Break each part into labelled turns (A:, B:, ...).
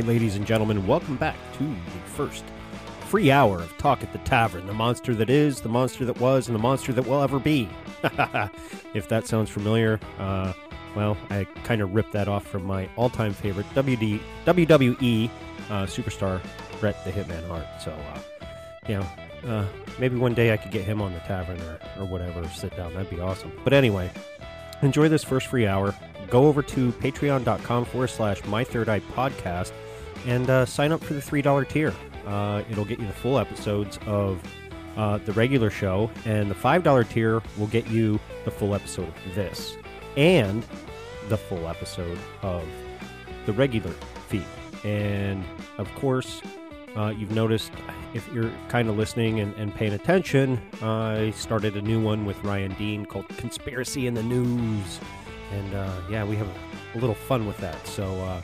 A: Ladies and gentlemen, welcome back to the first free hour of Talk at the Tavern, the monster that is, the monster that was, and the monster that will ever be. if that sounds familiar, uh, well, I kind of ripped that off from my all time favorite WD, WWE uh, superstar, Bret the Hitman Hart. So, uh, you know, uh, maybe one day I could get him on the tavern or, or whatever, sit down. That'd be awesome. But anyway, enjoy this first free hour. Go over to patreon.com forward slash my third eye podcast and uh, sign up for the $3 tier. Uh, it'll get you the full episodes of uh, the regular show, and the $5 tier will get you the full episode of this and the full episode of the regular feed. And of course, uh, you've noticed if you're kind of listening and, and paying attention, I started a new one with Ryan Dean called Conspiracy in the News. And uh, yeah, we have a, little fun with that. So uh,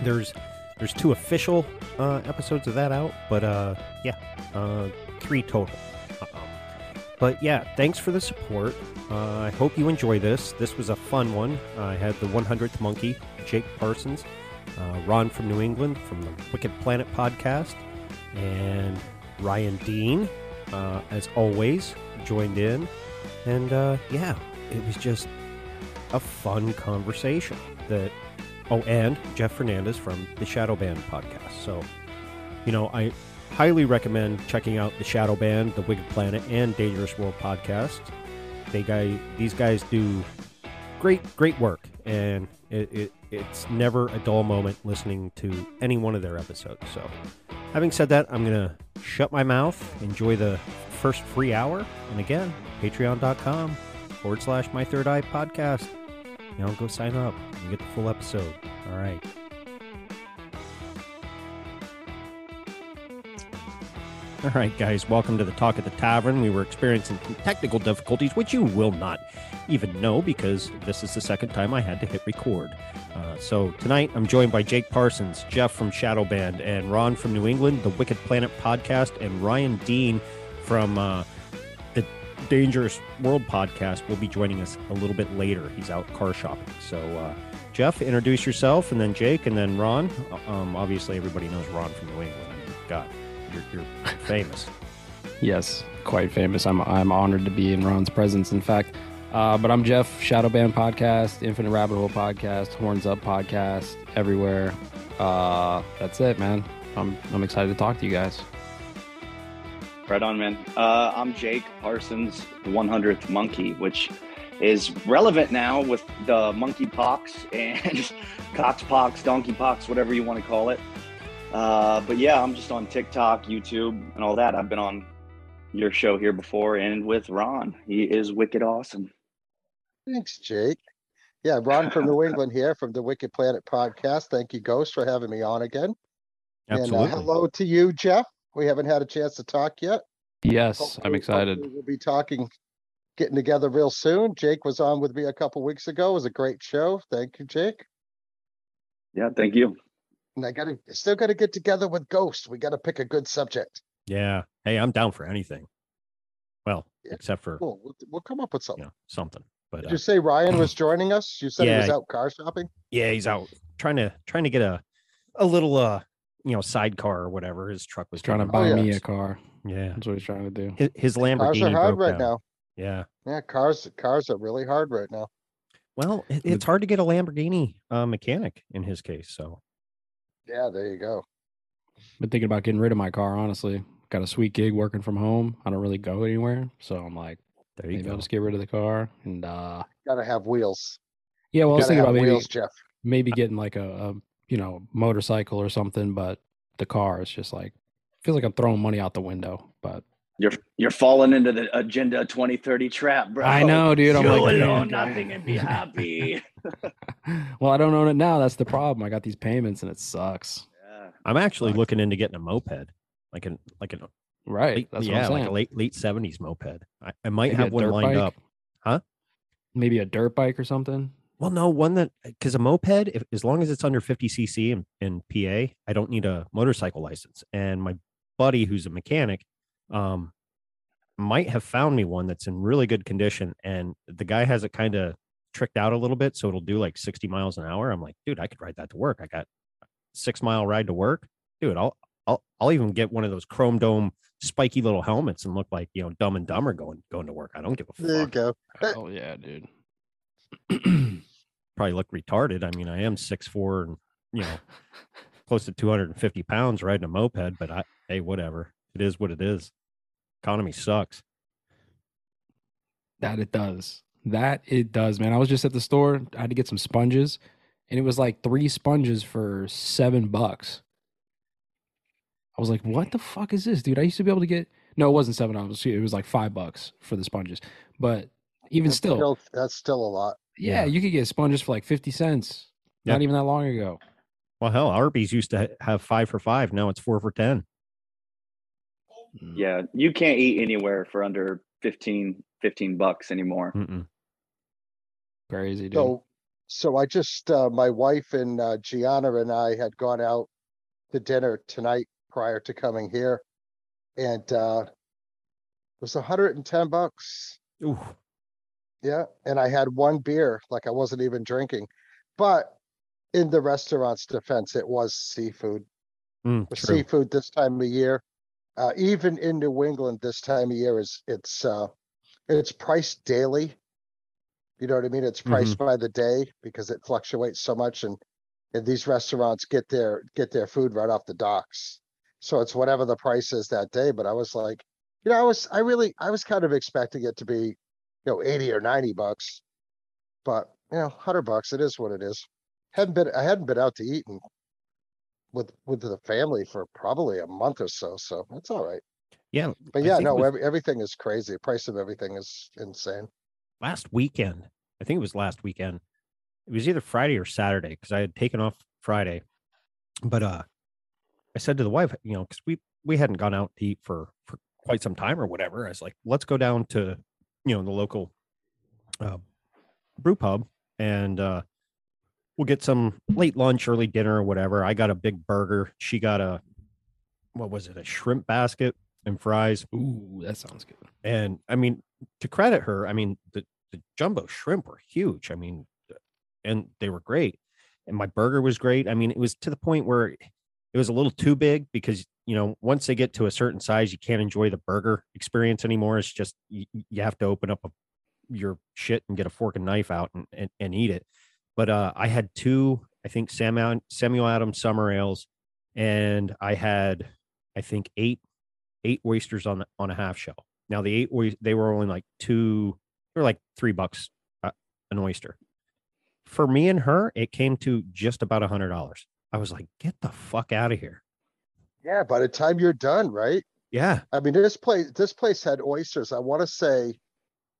A: there's there's two official uh, episodes of that out, but uh, yeah, uh, three total. Um, but yeah, thanks for the support. Uh, I hope you enjoy this. This was a fun one. I had the 100th monkey, Jake Parsons, Ron from New England from the Wicked Planet podcast, and Ryan Dean, as always, joined in. And yeah, it was just a fun conversation that oh and jeff fernandez from the shadow banned podcast. So you know i highly recommend checking out the shadow banned the wicked planet and dangerous world podcast. They guy these guys do great great work and it, it it's never a dull moment listening to any one of their episodes. So having said that i'm gonna shut my mouth enjoy the first free hour and again patreon.com forward slash my third eye podcast you know, go sign up. You get the full episode. All right. All right, guys, welcome to the Talk at the Tavern. We were experiencing some technical difficulties, which you will not even know because this is the second time I had to hit record. Uh, so tonight I'm joined by Jake Parsons, Jeff from Shadow Banned, and Ron from New England, the Wicked Planet podcast, and Ryan Dean from uh, Dangerous World podcast will be joining us a little bit later. He's out car shopping. So, uh, Jeff, introduce yourself, and then Jake, and then Ron. Um, obviously, everybody knows Ron from New England. God, you're, you're famous.
B: Yes, quite famous. I'm I'm honored to be in Ron's presence. In fact, uh, but I'm Jeff, Shadow Banned podcast, Infinite Rabbit Hole podcast, Horns Up podcast, everywhere. Uh, that's it, man. I'm I'm excited to talk to you guys.
C: Right on, man. Uh, I'm Jake Parsons, 100th monkey, which is relevant now with the monkey pox and cox pox, donkey pox, whatever you want to call it. Uh, but yeah, I'm just on TikTok, YouTube, and all that. I've been on your show here before and with Ron. He is wicked awesome.
D: Thanks, Jake. Yeah, Ron from New England here from the Wicked Planet podcast. Thank you, Ghost, for having me on again. And uh,
A: Absolutely.
D: hello to you, Jeff. We haven't had a chance to talk yet.
B: Yes, I'm excited.
D: We'll be talking, getting together real soon. Jake was on with me a couple weeks ago. It was a great show. Thank you, Jake.
C: Yeah, thank you.
D: And I gotta, still gotta get together with Ghost. We gotta pick a good subject.
A: Yeah. Hey, I'm down for anything. Well,
D: Yeah,
A: except for
D: Cool. We'll, we'll come up with
A: you
D: something.
A: know something. But
D: Did
A: uh,
D: you say Ryan was joining us? You said he was out car shopping?
A: yeah, he's out trying to trying to get a a little uh you know sidecar or whatever his truck was
B: He's trying to buy
A: off.
D: yeah.
B: me a car.
A: Yeah.
B: That's what he's trying to do.
A: His, his
D: Cars are hard right
A: down.
D: now.
A: Yeah.
D: Yeah, cars, cars are really hard right now.
A: Well, it, it's hard to get a Lamborghini uh, mechanic in his case. So
D: Yeah, there you go.
B: Been thinking about getting rid of my car, honestly. Got a sweet gig working from home. I don't really go anywhere. So I'm like,
A: there you
B: maybe I'll just get rid of the car. And uh
D: Gotta have wheels.
B: yeah, well I was thinking about maybe
D: wheels, Jeff.
B: maybe getting like a, a you know, motorcycle or something, but the car is just like feels like I'm throwing money out the window. But
C: You're you're falling into the Agenda 2030 trap, bro.
B: I know, dude. I'm
C: you
B: like,
C: will
B: dude,
C: own nothing and be happy.
B: well, I don't own it now. That's the problem. I got these payments and it sucks.
C: yeah.
A: I'm actually
B: Sucks.
A: looking into getting a moped, like an like an
B: Right.
A: late,
B: That's
A: yeah,
B: what I'm saying.
A: like a late late seventies moped. I, I might
B: Maybe
A: have one lined
B: bike?
A: up. Huh?
B: Maybe a dirt bike or something.
A: Well, no, one that because a moped, if, as long as it's under 50 cc in, in PA, I don't need a motorcycle license. And my buddy, who's a mechanic, um, might have found me one that's in really good condition. And the guy has it kind of tricked out a little bit, so it'll do like 60 miles an hour. I'm like, dude, I could ride that to work. I got six mile ride to work, dude. I'll I'll I'll even get one of those chrome dome spiky little helmets and look like you know Dumb and Dumber going going to work. I don't give a fuck.
D: There you go.
B: Oh yeah, dude.
A: probably look retarded. I mean, I am six four and you know close to 250 pounds riding a moped, but I hey, whatever. It is what it is. Economy sucks.
B: That it does. That it does, man. I was just at the store. I had to get some sponges, and it was like three sponges for seven bucks. I was like, "What the fuck is this, dude?" I used to be able to get. No, it wasn't seven dollars. It was like five bucks for the sponges. But even
D: That's
B: still,
D: That's still a lot.
B: yeah,
A: Yeah.
B: you could get sponges for like fifty cents.
A: Yeah.
B: Not even that long ago.
A: Well, hell, Arby's used to have five for five. Now it's four for 10.
B: Mm.
C: Yeah, you can't eat anywhere for under 15, 15 bucks anymore.
A: Mm-mm.
B: Crazy, dude.
D: So, so I just, uh, my wife and, uh, Gianna and I had gone out to dinner tonight prior to coming here. And, uh, it was hundred and ten bucks.
A: Ooh,
D: Yeah, and I had one beer, like I wasn't even drinking. But in the restaurant's defense, it was seafood.
A: mm,
D: seafood this time of year, uh, even in New England this time of year is, it's, uh, it's priced daily. You know what I mean? It's priced by the day because it fluctuates so much and, and these restaurants get their, get their food right off the docks. So it's whatever the price is that day, but I was like, you know, I was, I really, I was kind of expecting it to be, you know, eighty or ninety bucks. But, you know, hundred bucks, it is what it is. Hadn't been, I hadn't been out to eat and with, with the family for probably a month or so, so that's all right.
A: Yeah.
D: But
A: I
D: yeah,
A: think it
D: no,
A: was
D: every, everything is crazy. The Price of everything is insane.
A: last weekend. I think it was last weekend. It was either Friday or Saturday because I had taken off Friday. But uh I said to the wife, you know, because we we hadn't gone out to eat for for quite some time or whatever. I was like, let's go down to, you know, the local uh brew pub and uh we'll get some late lunch, early dinner or whatever. I got a big burger. She got a what was it, a shrimp basket and fries.
B: Ooh, that sounds good.
A: And I mean, to credit her, I mean, the, the jumbo shrimp were huge. I mean, and they were great. And my burger was great. I mean, it was to the point where it was a little too big because, you know, once they get to a certain size, you can't enjoy the burger experience anymore. It's just, you, you have to open up a, your shit and get a fork and knife out and, and, and eat it. But uh, I had two, I think, Samuel, Adams summer ales, and I had, I think, eight eight oysters on on a half shell. Now the eight they were only like two, they were like three bucks uh, an oyster. For me and her, it came to just about a hundred dollars. I was like, get the fuck out of here.
D: Yeah, by the time you're done, right?
A: Yeah,
D: I mean, this place, this place had oysters. I want to say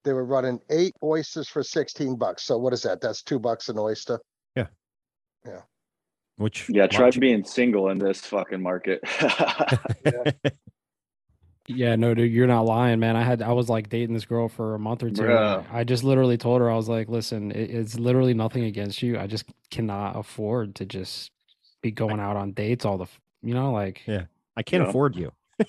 D: they were running eight oysters for sixteen bucks. So what is that? That's two bucks an oyster.
A: Yeah.
D: Yeah.
A: Which
C: Yeah, try
A: watch-
C: being single in this fucking market.
B: Yeah, yeah. no, dude, you're not lying, man. I had I was like dating this girl for a month or two. and I just literally told her I was like, "Listen, it, it's literally nothing against you. I just cannot afford to just be going out on dates all the, you know, like
A: Yeah. I can't
C: Yeah.
A: afford you.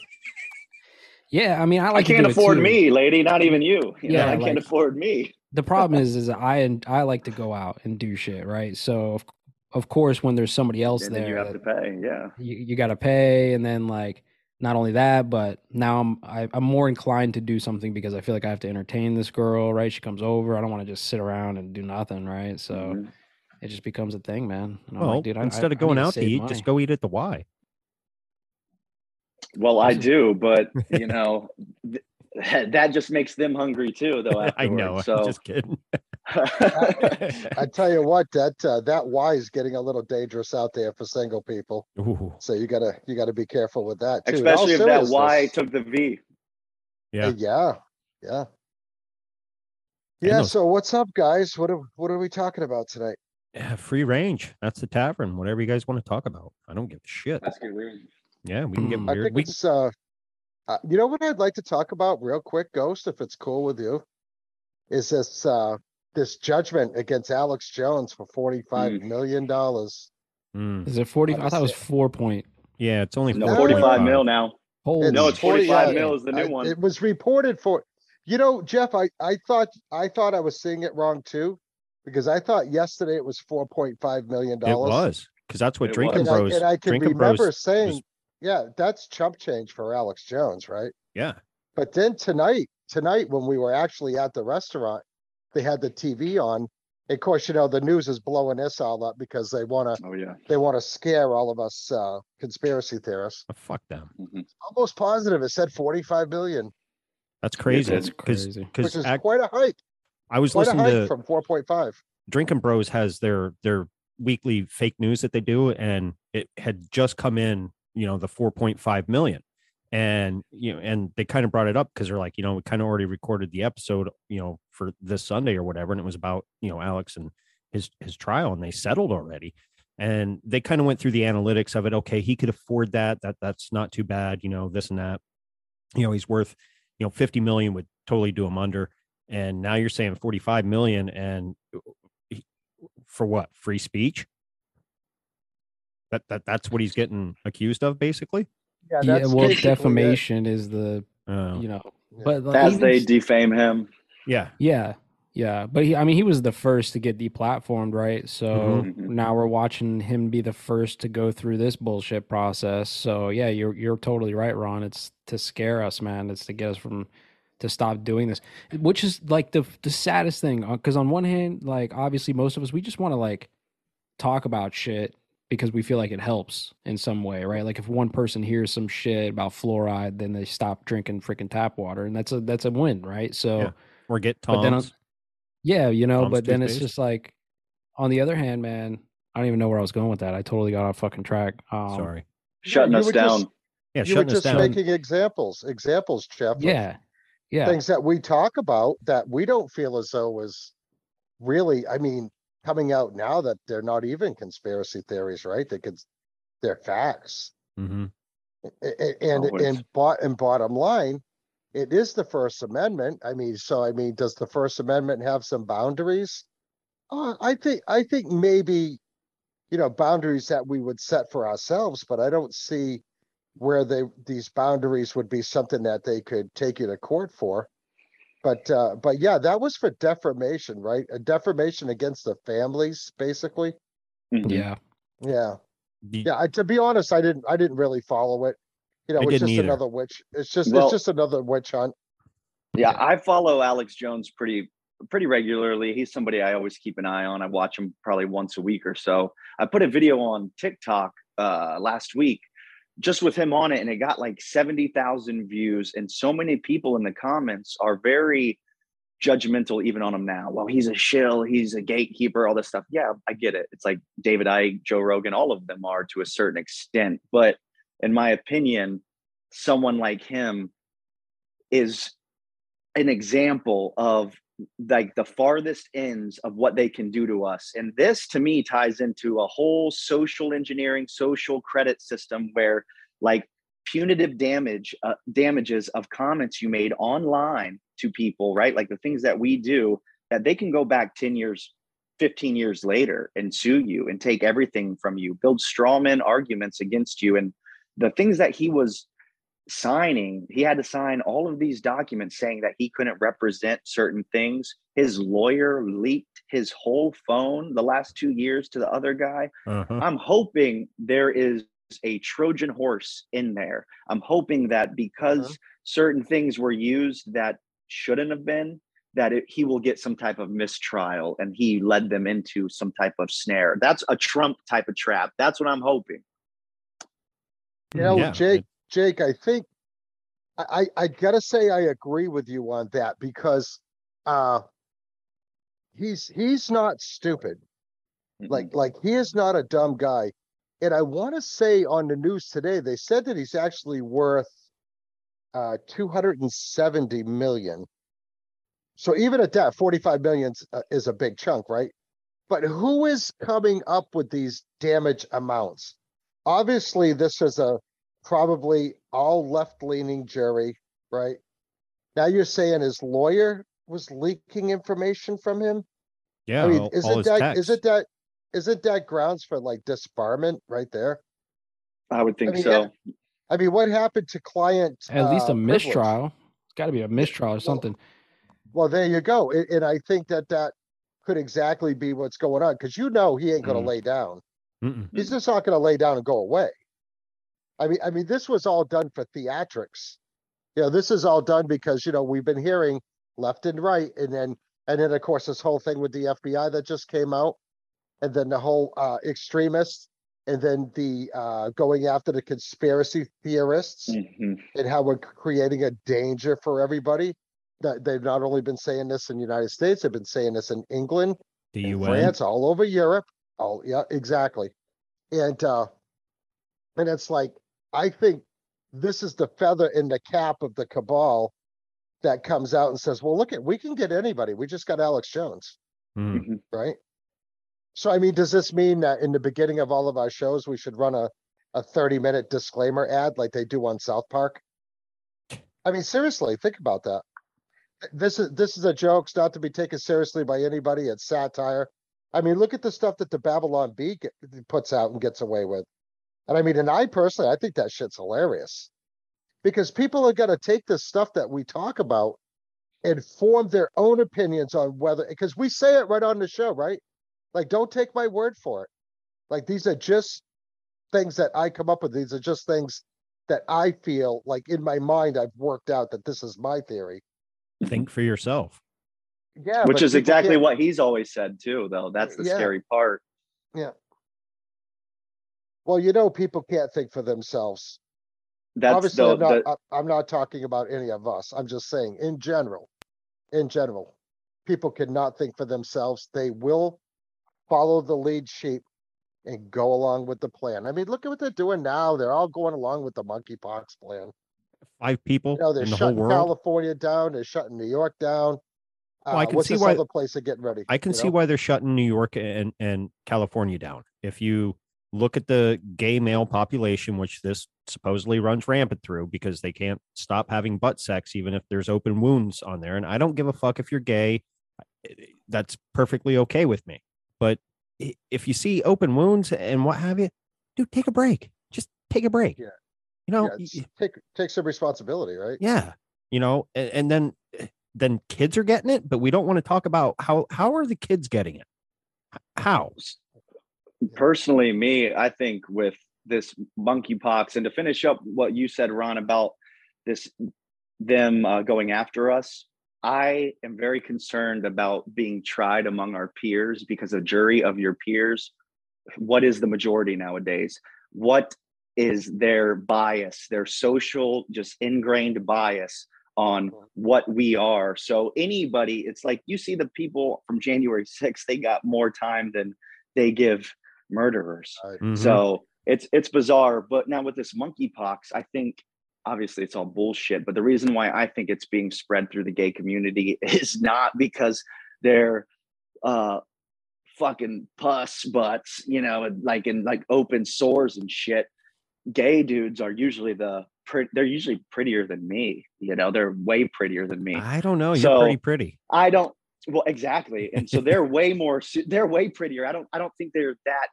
B: yeah. I mean, I
C: I
B: like to
C: can't
B: do
C: afford me, lady. Not even you. You know,
B: Yeah,
C: I can't afford me.
B: The problem is, is I and I like to go out and do shit, right? So of, of course, when there's somebody else
C: And then
B: there,
C: you have to pay. Yeah.
B: you, you got to pay and then like not only that but now i'm I, i'm more inclined to do something because i feel like i have to entertain this girl right she comes over i don't want to just sit around and do nothing right so
C: Mhm.
B: It just becomes a thing man and
A: Well,
B: like, dude, I-
A: instead
B: I-
A: of going out to
B: save
A: eat,
B: money.
A: just go eat at the Y.
C: Well, I do, but you know, th- that just makes them hungry too, though.
A: I know.
C: So
A: I'm just kidding.
D: I tell you what, that uh, that Y is getting a little dangerous out there for single people.
A: Ooh,
D: So you gotta you gotta be careful with that too.
C: Especially if that Y took the V.
A: yeah.
D: Uh, yeah, yeah. Yeah, so what's up, guys? What are what are we talking about tonight?
A: Yeah. Free range. That's the tavern. Whatever you guys want to talk about. I don't give a shit. Yeah, we can get
B: Mm.
D: I
A: weird.
D: think
A: We,
D: it's uh, uh you know what I'd like to talk about real quick, Ghost, if it's cool with you, is this uh this judgment against Alex Jones for forty five
C: Mm.
D: million dollars.
A: mm,
B: is it 40 i thought it was four point
A: yeah, it's only
C: No,
D: No.
C: 45 mil now.
B: holy
C: No, it's 45
D: yeah,
C: mil is the new
D: I-
C: one.
D: It was reported for, you know, Jeff, I, I thought, I thought I was seeing it wrong too. Because I thought yesterday it was four point five million dollars.
A: It was because that's what
C: It
A: Drinking
D: And I,
A: Bros.
D: and I can
A: Drinking
D: remember
A: Bros.
D: saying, yeah, that's chump change for Alex Jones, right?
A: Yeah,
D: But then tonight, tonight, when we were actually at the restaurant, they had the TV on. Of course, you know, the news is blowing this all up because they wanna,
C: Oh yeah.
D: they wanna scare all of us, uh, conspiracy theorists.
A: Oh, fuck them.
C: Mhm.
D: Almost positive it said forty-five billion,
A: That's crazy.
B: That's
A: Because
B: crazy.
D: which
A: because
D: is quite a hike,
A: I was
D: quite
A: listening to
D: from four point five.
A: Drinking Bros has their their weekly fake news that they do, and it had just come in, you know, the 4.5 million. And you know, and they kind of brought it up because they're like, you know, we kind of already recorded the episode, you know, for this Sunday or whatever, and it was about, you know, Alex and his his trial, and they settled already. And they kind of went through the analytics of it. Okay, he could afford that. That that's not too bad, you know, this and that. You know, he's worth, you know, 50 million would totally do him under. And now you're saying 45 million and for what? Free speech? That that that's what he's getting accused of, basically.
D: Yeah,
B: yeah well
D: basically it.
B: defamation is the
A: Uh,
B: you know
D: Yeah.
B: but like,
C: As they defame him.
A: yeah,
B: Yeah, yeah, but he, I mean, he was the first to get deplatformed, right? So
C: Mhm.
B: now we're watching him be the first to go through this bullshit process. So yeah, you're you're totally right, Ron. It's to scare us, man. It's to get us from to stop doing this, which is like the the saddest thing. Because on one hand, like obviously most of us we just want to like talk about shit because we feel like it helps in some way, right? Like if one person hears some shit about fluoride, then they stop drinking freaking tap water, and that's a that's a win, right? So.
A: Yeah. or get
B: But then on- Yeah, you know,
A: Tom's
B: but then it's just like on the other hand, man, I don't even know where I was going with that. I totally got off fucking track. Um,
A: Sorry.
C: Shutting
D: you
C: us
D: were just-
C: down.
A: Yeah,
D: You were
A: shutting us
D: just
A: down.
D: making examples, examples, Jeff. of
B: Yeah. Yeah.
D: Things that we talk about that we don't feel as though is really, I mean, coming out now that they're not even conspiracy theories, right? They could, they're facts.
A: hmm
D: A- a- And,
C: Always.
D: and bot, and bottom line, it is the First Amendment. I mean, so I mean, does the First Amendment have some boundaries? Uh, I think, I think maybe, you know, boundaries that we would set for ourselves, but I don't see where they, these boundaries would be something that they could take you to court for. But, uh, but yeah, that was for defamation, right? A defamation against the families, basically.
C: Mhm.
B: Yeah.
D: Yeah. Yeah, I, to be honest, I didn't, I didn't really follow it. You know,
A: I
D: it's just
A: either.
D: another witch. It's just,
C: Well-
D: it's just another witch hunt.
C: Yeah, I follow Alex Jones pretty pretty regularly. He's somebody I always keep an eye on. I watch him probably once a week or so. I put a video on TikTok uh last week just with him on it and it got like 70,000 views and so many people in the comments are very judgmental even on him now. Well, he's a shill, he's a gatekeeper, all this stuff. Yeah, I get it. It's like David Icke, Joe Rogan, all of them are to a certain extent, but in my opinion, someone like him is an example of like the farthest ends of what they can do to us. And this to me ties into a whole social engineering, social credit system where like punitive damage uh, damages of comments you made online to people, right? Like the things that we do that they can go back 10 years 15 years later and sue you and take everything from you, build strawman arguments against you. And the things that he was signing, he had to sign all of these documents saying that he couldn't represent certain things. His lawyer leaked his whole phone the last two years to the other guy.
A: Uh-huh.
C: I'm hoping there is a Trojan horse in there. I'm hoping that because
D: Uh-huh.
C: certain things were used that shouldn't have been, that it, he will get some type of mistrial and he led them into some type of snare. That's a Trump type of trap. That's what I'm hoping.
D: You know,
A: Yeah,
D: Jake, Jake, I think I, I I gotta say I agree with you on that because uh he's he's not stupid. Like like he is not a dumb guy. And I want to say on the news today, they said that he's actually worth uh 270 million. So even at that, 45 million uh, is a big chunk, right? But who is coming up with these damage amounts? Obviously, this is a probably all left-leaning jury, right? Now you're saying his lawyer was leaking information from him?
A: yeah.
D: I mean,
A: all, all
D: isn't
A: his
D: that,
A: texts.
D: isn't that, isn't that grounds for like disbarment right there?
C: I would think
D: mean,
C: so.
D: I mean, what happened to client?
B: At least
D: uh,
B: a
D: privilege?
B: mistrial. It's got to be a mistrial or something.
D: Well, there you go. A- And, I think that that could exactly be what's going on, because you know he ain't gonna
A: Mm.
D: lay down.
A: Mm-mm.
D: He's just not gonna lay down and go away. I mean, I mean, this was all done for theatrics. You know, this is all done because, you know, we've been hearing left and right, and then, and then, of course, this whole thing with the FBI that just came out. And then the whole uh extremists, and then the uh going after the conspiracy theorists
C: Mhm.
D: and how we're creating a danger for everybody. That they've not only been saying this in the United States, they've been saying this in England,
A: The
D: in
A: UN.
D: France, all over Europe. Oh, yeah, exactly. And uh and it's like I think this is the feather in the cap of the cabal that comes out and says, "Well, look at we can get anybody. We just got Alex Jones,
A: Mm.
C: Mhm.
D: right?" So I mean, does this mean that in the beginning of all of our shows we should run a a 30 minute disclaimer ad like they do on South Park? I mean, seriously, think about that. This is this is a joke. It's not to be taken seriously by anybody. It's satire. I mean, look at the stuff that the Babylon Bee get, puts out and gets away with. And I mean, and I personally, I think that shit's hilarious because people are going to take this stuff that we talk about and form their own opinions on whether, because we say it right on the show, right? Like, don't take my word for it. Like, these are just things that I come up with. These are just things that I feel like in my mind, I've worked out that this is my theory.
A: Think for yourself.
D: Yeah.
C: Which is exactly
D: can't-
C: what he's always said too, though. That's the
D: Yeah.
C: scary part.
D: Well, you know, people can't think for themselves.
C: That's
D: Obviously,
C: the,
D: I'm not.
C: the
D: I- I'm not talking about any of us. I'm just saying, in general, in general, people cannot think for themselves. They will follow the lead sheep and go along with the plan. I mean, look at what they're doing now. They're all going along with the monkeypox plan.
A: Five people
D: You know, they're
A: in the whole
D: shutting
A: world.
D: California down. They're shutting New York down.
A: Well, I
D: Uh,
A: can
D: what's
A: see why-
D: other place they're getting ready?
A: I can see
D: know?
A: why they're shutting New York and, and California down. If you look at the gay male population, which this supposedly runs rampant through because they can't stop having butt sex, even if there's open wounds on there. And I don't give a fuck if you're gay. That's perfectly okay with me. But if you see open wounds and what have you, dude, take a break. Just take a break.
D: Yeah.
A: You know,
D: Yeah, take take some responsibility, right?
A: yeah you know and, and then eh, then kids are getting it but we don't want to talk about how how are the kids getting it how
C: personally me i think with this monkeypox and to finish up what you said ron about this them uh, going after us i am very concerned about being tried among our peers because a jury of your peers what is the majority nowadays? What is their bias their social just ingrained bias on what we are? So anybody it's like you see the people from january 6th they got more time than they give murderers.
D: Right.
A: Mhm.
C: So it's it's bizarre. But now with this monkeypox, I think obviously it's all bullshit. But the reason why I think it's being spread through the gay community is not because they're uh, fucking pus butts, you know, like in like open sores and shit. Gay dudes are usually the pre- they're usually prettier than me. You know, they're way prettier than me.
A: I don't know. You're
C: So-
A: pretty pretty.
C: I don't. Well, exactly, and so they're way more, they're way prettier. I don't. I don't think they're that.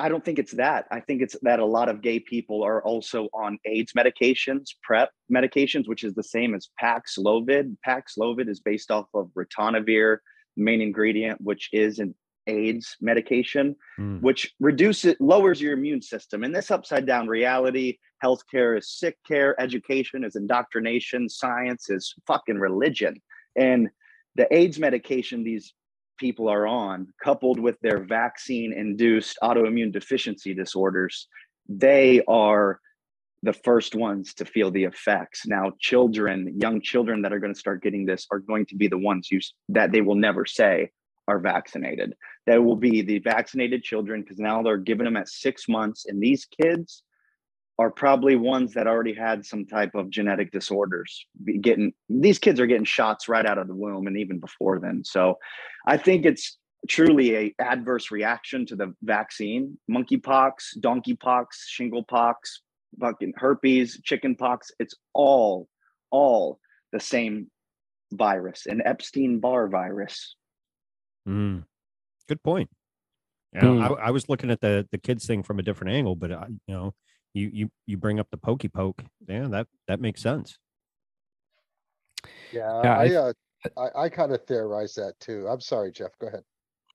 C: I don't think it's that. I think it's that a lot of gay people are also on AIDS medications, PrEP medications, which is the same as Paxlovid. Paxlovid is based off of ritonavir, main ingredient, which is an AIDS medication,
A: Mm.
C: which reduces lowers your immune system. And this upside down reality, healthcare is sick care, education is indoctrination, science is fucking religion. And the AIDS medication these people are on, coupled with their vaccine induced autoimmune deficiency disorders, they are the first ones to feel the effects. Now, children, young children that are going to start getting this are going to be the ones you, that they will never say are vaccinated. They will be the vaccinated children because now they're giving them at six months. And these kids are probably ones that already had some type of genetic disorders getting these kids are getting shots right out of the womb and even before then so i think it's truly a adverse reaction to the vaccine monkeypox donkeypox shinglepox fucking herpes chickenpox it's all all the same virus an epstein barr virus
A: Mm. Good point. Yeah,
B: Hmm.
A: I, I was looking at the the kids thing from a different angle, but I, you know, you you you bring up the pokey poke. Yeah, that that makes sense.
D: Yeah,
B: Yeah,
D: I,
B: I-
D: uh, I, I kind of theorize that too. I'm sorry, Jeff, go ahead.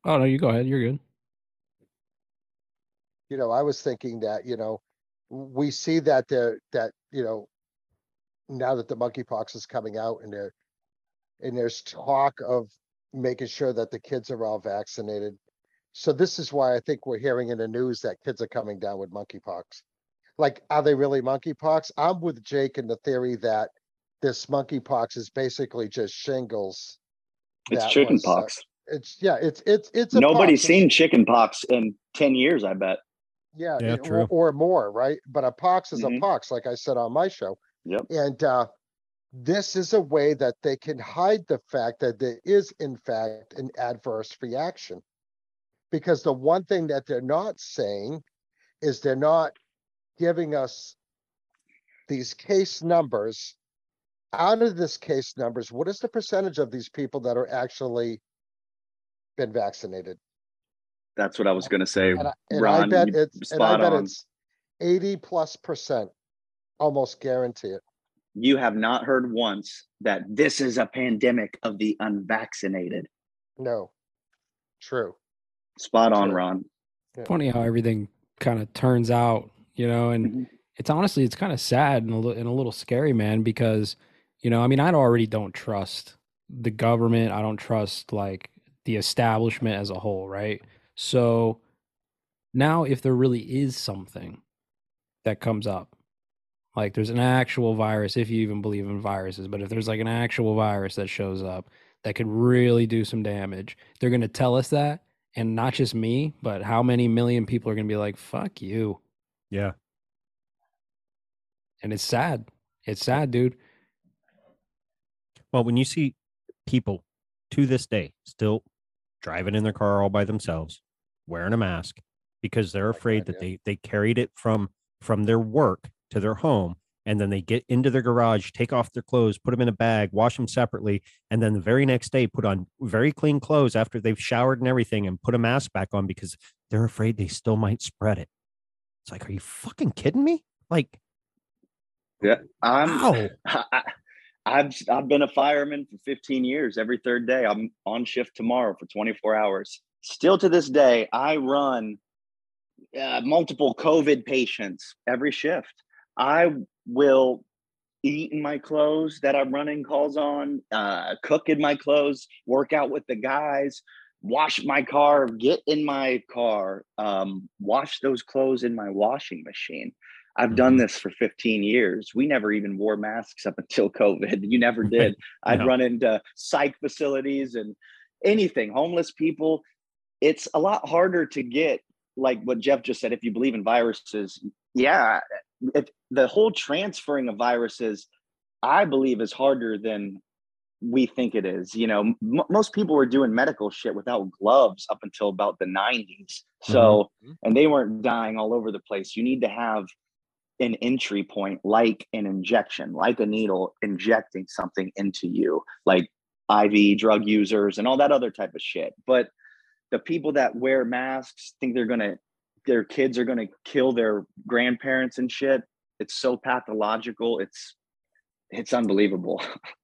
B: Oh no, you go ahead. You're good.
D: You know, I was thinking that, you know, we see that there, that, you know, now that the monkeypox is coming out and there, and there's talk of making sure that the kids are all vaccinated. So this is why I think we're hearing in the news that kids are coming down with monkeypox. Like, are they really monkeypox? I'm with Jake in the theory that this monkeypox is basically just shingles.
C: it's
D: that was, uh,
C: chickenpox
D: It's, yeah, it's, it's, it's. a
C: nobody's
D: pox.
C: seen chickenpox in 10 years i bet
D: Yeah,
A: Yeah,
D: it- or,
A: true.
D: or more, right? But a pox is
C: Mhm.
D: a pox, like I said on my show.
C: Yep.
D: And uh, this is a way that they can hide the fact that there is, in fact, an adverse reaction. Because the one thing that they're not saying is they're not giving us these case numbers. Out of this case numbers, what is the percentage of these people that are actually been vaccinated?
C: that's what i was going to say
D: And I, and I
C: Ron,
D: bet
C: you
D: it's, and I bet
C: on.
D: it's eighty plus percent. Almost guarantee it.
C: you have not heard once that this is a pandemic of the unvaccinated.
D: No. True.
C: Spot on,
D: Sure.
C: Ron.
B: Funny how everything kind of turns out, you know, and
C: Mhm.
B: it's honestly it's kind of sad and a, li- and a little scary, man, because you know, I mean, I already don't trust the government. I don't trust like the establishment as a whole, right? So now, if there really is something that comes up, like there's an actual virus, if you even believe in viruses, but if there's like an actual virus that shows up that could really do some damage, they're going to tell us that. And not just me, but how many million people are going to be like, fuck you.
A: Yeah.
B: And it's sad. It's sad, dude.
A: Well, when you see people to this day still driving in their car all by themselves, wearing a mask because they're oh
D: my
A: afraid that they they carried it from from their work to their home and then they get into their garage, take off their clothes, put them in a bag, wash them separately, and then the very next day put on very clean clothes after they've showered and everything and put a mask back on because they're afraid they still might spread it. It's like, are you fucking kidding me? Like, yeah,
C: I'm
A: how?
C: I, I've I've been a fireman for 15 years. Every third day, I'm on shift tomorrow for 24 hours. Still to this day, I run uh, multiple COVID patients every shift. I will eat in my clothes that I'm running calls on, uh, cook in my clothes, work out with the guys, wash my car, get in my car, um, wash those clothes in my washing machine. I've done this for 15 years. We never even wore masks up until COVID. You never did. I'd
A: No.
C: run into psych facilities and anything, homeless people. It's a lot harder to get, like what Jeff just said, if you believe in viruses. Yeah, if the whole transferring of viruses, I believe, is harder than we think it is. You know, m- most people were doing medical shit without gloves up until about the 90s. So, mm-hmm. Mm-hmm. and they weren't dying all over the place. You need to have an entry point like an injection, like a needle injecting something into you, like IV drug users and all that other type of shit. But the people that wear masks think they're going to, their kids are going to kill their grandparents and shit. It's so pathological. It's, it's unbelievable.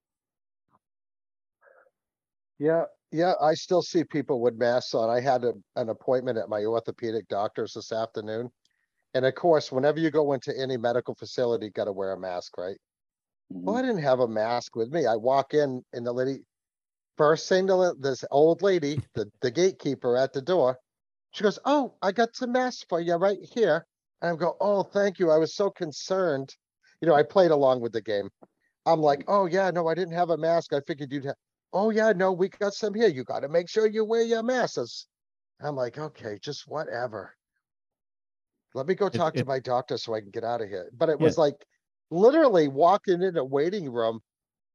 D: Yeah, yeah, I still see people with masks on. I had a, an appointment at my orthopedic doctor's this afternoon. And of course, whenever you go into any medical facility, you gotta wear a mask, right? Well, I mm-hmm. didn't have a mask with me. I walk in and the lady, first thing to this old lady, the, the gatekeeper at the door, she goes, oh, I got some masks for you right here. And I go, oh, thank you. I was so concerned. You know, I played along with the game. I'm like, oh, yeah, no, I didn't have a mask. I figured you'd have, oh, yeah, no, we got some here. You gotta make sure you wear your masks. I'm like, okay, just whatever. Let me go
A: It-
D: talk to
A: it-
D: my doctor so I can get out of here. But it
A: Yeah.
D: was like, literally walking in a waiting room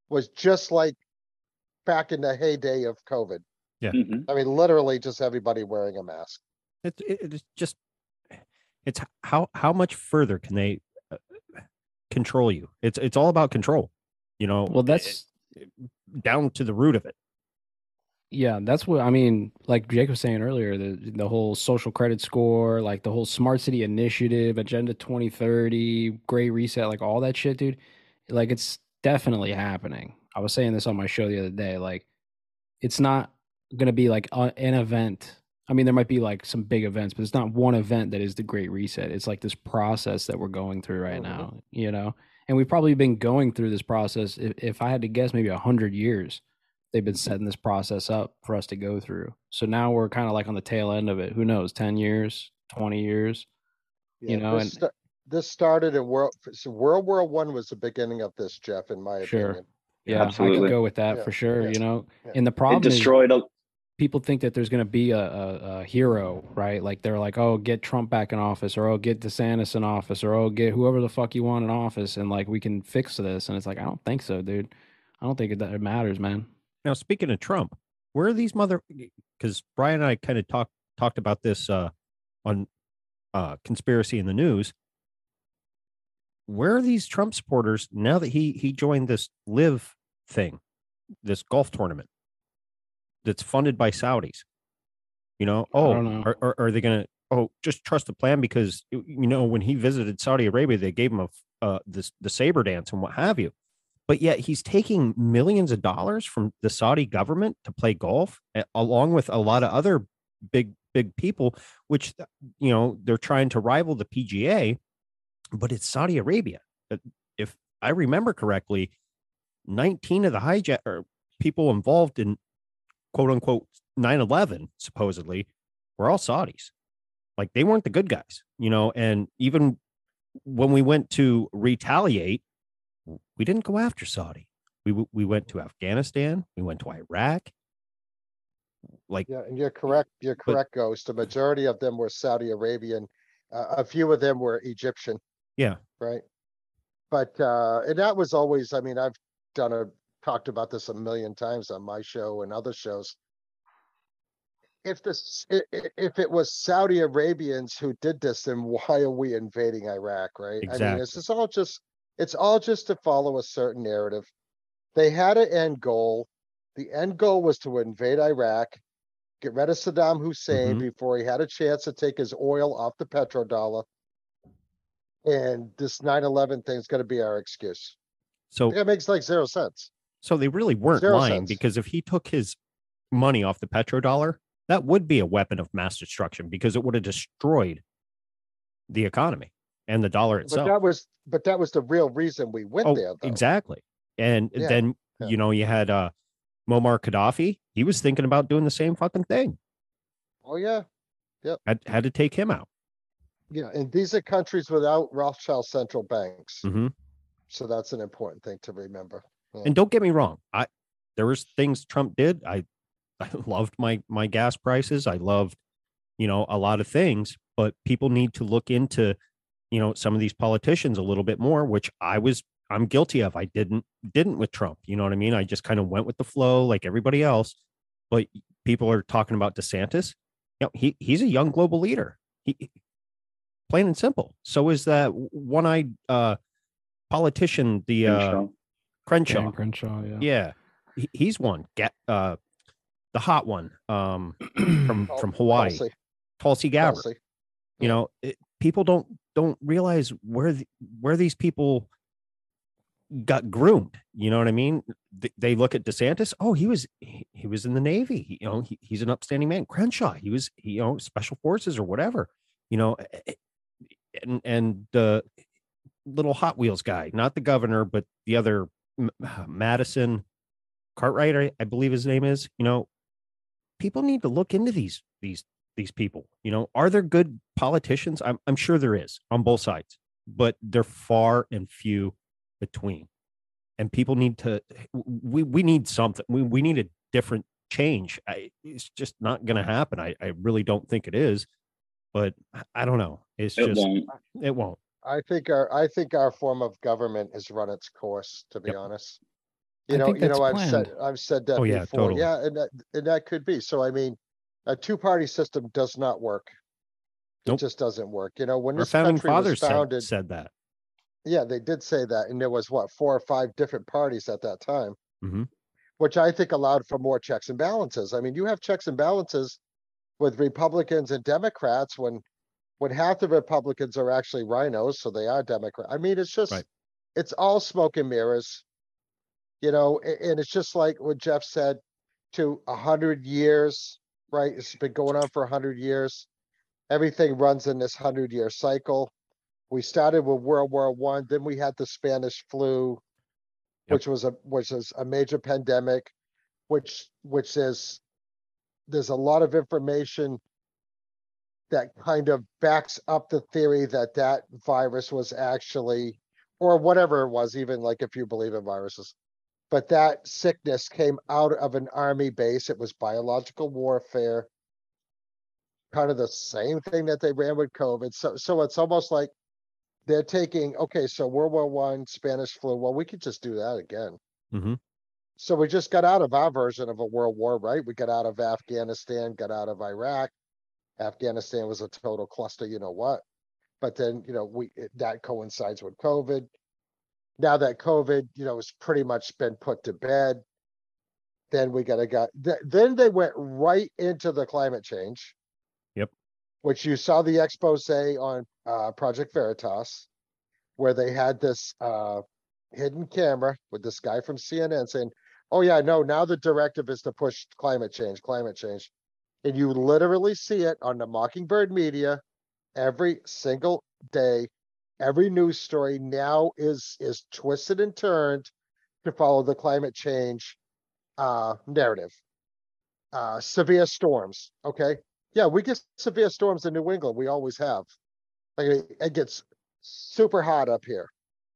D: was just like back in the heyday of COVID.
C: Mhm.
D: I mean, literally just everybody wearing a mask.
A: It, it, it's just it's how how much further can they uh, control you? It's it's all about control. You know,
B: Well, that's
A: it- down to the root of it.
B: Yeah, that's what I mean. Like Jake was saying earlier, the the whole social credit score, like the whole smart city initiative, Agenda 2030, Great Reset, like all that shit, dude. Like it's definitely happening. I was saying this on my show the other day. Like it's not going to be like a, an event. I mean, there might be like some big events, but it's not one event that is the Great Reset. It's like this process that we're going through right
D: Mhm.
B: now, you know. And we've probably been going through this process. If, if I had to guess, maybe a hundred years they've been setting this process up for us to go through. So now we're kind of like on the tail end of it. Who knows, 10 years, 20 years? You know,
D: this
B: and-
D: sta- This started in World, so World War One was the beginning of this, Jeff, in my
B: Sure.
D: opinion.
B: Yeah, I
C: Absolutely.
B: could go with that
D: Yeah,
B: for sure.
D: yeah,
B: You know,
D: yeah.
B: and the
C: It
B: problem is
C: destroyed a,
B: people think that there's going to be a, a, a hero, right? Like they're like, oh, get Trump back in office, or oh, get DeSantis in office, or oh, get whoever the fuck you want in office, and like we can fix this. And it's like, I don't think so, dude. I don't think it, that it matters, man.
A: Now, speaking of Trump, where are these mother? Because Ryan and I kind of talked talked about this uh, on uh, conspiracy in the news. Where are these Trump supporters now that he he joined this LIV thing, this golf tournament that's funded by Saudis? You know, oh,
B: know.
A: Are, are are they gonna? Oh, just trust the plan because you know when he visited Saudi Arabia, they gave him a uh, this the saber dance and what have you but yet he's taking millions of dollars from the Saudi government to play golf, along with a lot of other big big people, which uh, you know they're trying to rival the PGA, but it's Saudi Arabia. Uh, If I remember correctly, nineteen of the hijack or people involved in quote unquote 9-11 supposedly were all Saudis. Like they weren't the good guys, you know, and even when we went to retaliate we didn't go after Saudi. We we went to Afghanistan. We went to Iraq. Like
D: Yeah, and you're correct, you're
A: But-
D: correct, Ghost. The majority of them were Saudi Arabian. Uh, a few of them were Egyptian,
A: yeah,
D: right? But, uh, and that was always, I mean, I've done a, talked about this a million times on my show and other shows. If this, if it was Saudi Arabians who did this, then why are we invading Iraq, right? I mean, this is all just, it's all just to follow a certain narrative. They had an end goal. The end goal was to invade Iraq, get rid of Saddam Hussein
A: Mhm.
D: before he had a chance to take his oil off the petrodollar. And this 9/11 thing is gonna be our excuse.
A: so
D: It makes like zero sense.
A: So they really weren't
D: Zero
A: lying because if he took his money off the petrodollar, that would be a weapon of mass destruction because it would have destroyed the economy and the dollar
D: But
A: itself.
D: that was, but that was the real reason we went
A: oh,
D: there, though.
A: exactly. And
D: Yeah,
A: then
D: yeah.
A: you know you had uh Muammar Gaddafi. He was thinking about doing the same fucking thing.
D: Oh, yeah, Yep.
A: Had had to take him out.
D: yeah. And these are countries without Rothschild central banks.
A: hmm
D: So that's an important thing to remember.
A: And don't get me wrong, I there was things Trump did. I I loved my my gas prices. I loved, you know, a lot of things, but people need to look into, you know some of these politicians a little bit more, which I was I'm guilty of. I didn't didn't with Trump. You know what I mean? I just kind of went with the flow like everybody else. But people are talking about DeSantis. You know, he he's a young global leader. He plain and simple. So is that one-eyed uh politician, the uh
C: Crenshaw.
A: Crenshaw.
B: Dan Crenshaw, yeah.
A: Yeah, he, he's one. Get uh, the hot one um from from Hawaii,
D: Tulsi,
A: Tulsi Gabbard.
D: Tulsi.
A: You know, it, people don't don't realize where the, where these people got groomed. You know what I mean? Th- They look at DeSantis. Oh, he was he, he was in the Navy. He, you know, he, he's an upstanding man. Crenshaw, he was he, you know special forces or whatever. You know, eh, eh, and and the little Hot Wheels guy, not the governor, but the other M- Uh, Madison Cartwright, I, I believe his name is. You know, people need to look into these these these people. You know, are there good politicians? I'm I'm sure there is on both sides, but they're far and few between. And people need to we we need something. We we need a different change. I, it's just not going to happen. I I really don't think it is. But I- I don't know. It's
C: It
A: just
C: won't.
A: it won't.
D: I think our, I think our form of government has run its course, to be
A: Yep.
D: honest.
B: I
D: You know,
B: think
D: you
B: that's
D: know, I've said,
B: planned.
D: I've said that
A: Oh, yeah,
D: before.
A: totally.
D: Yeah, and that, and that could be. So I mean, a two-party system does not work. It
A: Nope.
D: just doesn't work. You know, when
A: Our
D: this
A: founding
D: country was
A: fathers said,
D: founded,
A: said that.
D: yeah, they did say that, and there was what, four or five different parties at that time.
A: Mhm.
D: Which I think allowed for more checks and balances. I mean, you have checks and balances with Republicans and Democrats when, when half the Republicans are actually RINOs, so they are Democrat. I mean, it's just,
A: Right.
D: it's all smoke and mirrors. You know, and it's just like what Jeff said, to a hundred years, right? It's been going on for a hundred years. Everything runs in this hundred year cycle. We started with World War One, then we had the Spanish flu,
A: Yep.
D: which was a, which is a major pandemic, which, which is, there's a lot of information that kind of backs up the theory that that virus was actually, or whatever it was, even like if you believe in viruses. But that sickness came out of an army base. It was biological warfare. Kind of the same thing that they ran with COVID. So, so it's almost like they're taking, okay, so World War One, Spanish flu, well, we could just do that again.
A: Mhm.
D: So we just got out of our version of a world war, right? We got out of Afghanistan, got out of Iraq. Afghanistan was a total cluster, you know what? But then, you know, we, it- that coincides with COVID. Now that COVID, you know, has pretty much been put to bed. Then we gotta got, th- then they went right into the climate change.
A: Yep.
D: Which you saw the expose on, uh, Project Veritas. Where they had this, uh, hidden camera with this guy from CNN saying, oh yeah, no, now the directive is to push climate change, climate change. And you literally see it on the Mockingbird media every single day. Every news story now is, is twisted and turned to follow the climate change, uh, narrative. Uh, severe storms, okay? Yeah, we get severe storms in New England. We always have. Like, it- it gets super hot up here.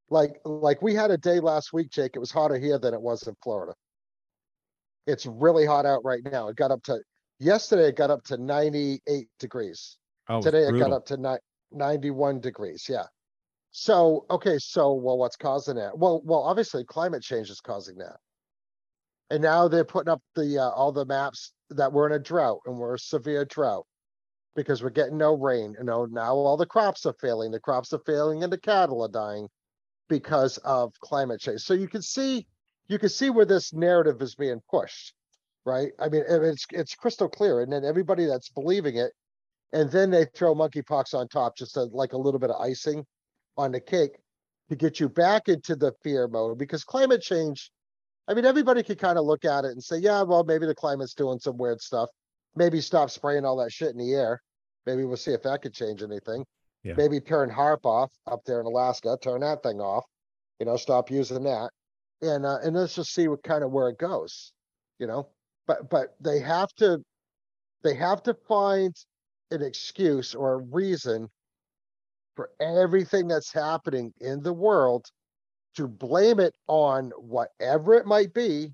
D: Like, like we had a day last week, Jake. It was hotter here than it was in Florida. It's really hot out right now. It got up to, yesterday it got up to ninety-eight degrees.
A: Oh,
D: Today it got up to ni- ninety-one degrees, yeah. So, okay, so, well, what's causing that? Well, well, obviously climate change is causing that. And now they're putting up the, uh, all the maps that we're in a drought and we're a severe drought. Because we're getting no rain, you know, now all the crops are failing, the crops are failing and the cattle are dying. Because of climate change. So you can see, you can see where this narrative is being pushed. Right? I mean, it's, it's crystal clear and then everybody that's believing it. And then they throw monkeypox on top, just a- like a little bit of icing on the cake to get you back into the fear mode because climate change. I mean, everybody could kind of look at it and say, yeah, well, maybe the climate's doing some weird stuff. Maybe stop spraying all that shit in the air. Maybe we'll see if that could change anything.
A: Yeah.
D: Maybe turn HAARP off up there in Alaska, turn that thing off, you know, stop using that. And, uh, and let's just see what kind of where it goes, you know, but, but they have to, they have to find an excuse or a reason for everything that's happening in the world to blame it on whatever it might be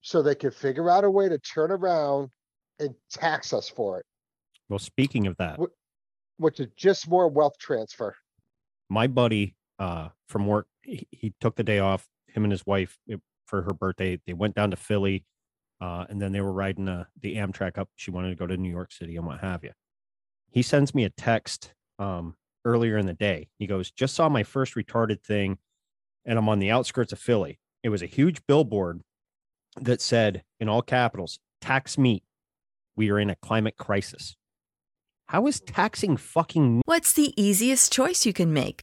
D: so they can figure out a way to turn around and tax us for it,
A: Well, speaking of that,
D: which is just more wealth transfer.
A: my buddy uh, from work, he, he, took the day off. Him and his wife it, for her birthday, they went down to Philly, uh, and then they were riding uh, the Amtrak up. She wanted to go to New York City and what have you. He sends me a text um, earlier in the day. He goes, "Just saw my first retarded thing, and I'm on the outskirts of Philly. It was a huge billboard that said in all capitals, tax meat. We are in a climate crisis. How is taxing fucking
E: What's the easiest choice you can make?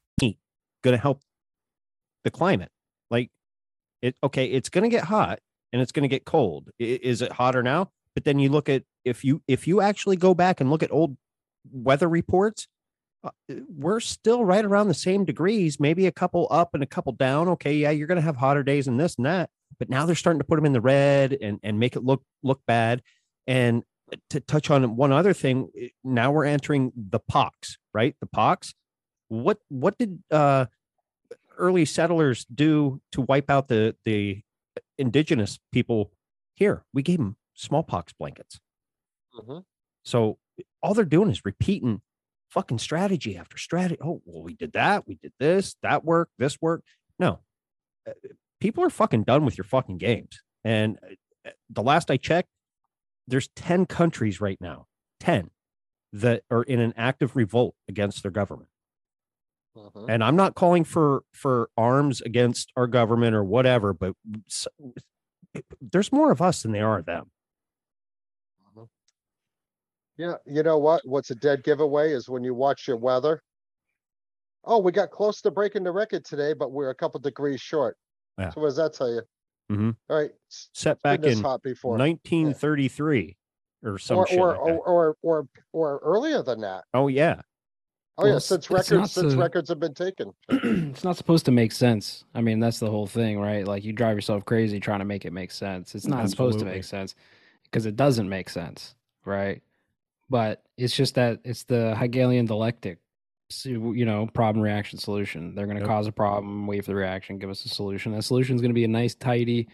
A: Going to help the climate. Like, it, okay, it's going to get hot and it's going to get cold. Is it hotter now? But then you look at if you if you actually go back and look at old weather reports, uh, we're still right around the same degrees, maybe a couple up and a couple down. Okay, yeah, you're going to have hotter days and this and that, but now they're starting to put them in the red and and make it look look bad. And to touch on one other thing, now we're entering the pox, right? The pox. What what did uh early settlers do to wipe out the the indigenous people here. We gave them smallpox blankets. Mm-hmm. So all they're doing is repeating fucking strategy after strategy. Oh, well, we did that. We did this. That worked. This worked. No, uh, people are fucking done with your fucking games. And uh, the last I checked, there's 10 countries right now, 10 that are in an active revolt against their government. Uh-huh. And I'm not calling for for arms against our government or whatever, but there's more of us than there are them.
D: Uh-huh. Yeah, you know what? What's a dead giveaway is when you watch your weather. Oh, we got close to breaking the record today, but we're a couple degrees short. Yeah. So what does that tell you?
A: Mm-hmm.
D: All right.
A: Set back in hot before. 1933 yeah. or some or or,
D: like or, or, or or earlier than that.
A: Oh yeah.
D: Oh well, yeah, since records since records have been taken.
B: it's not supposed to make sense. I mean, that's the whole thing, right? Like you drive yourself crazy trying to make it make sense. It's not Absolutely. supposed to make sense because it doesn't make sense, right? But it's just that it's the Hegelian dialectic, you know, problem reaction solution. They're going to yep. cause a problem, wait for the reaction, give us a solution. That solution is going to be a nice, tidy,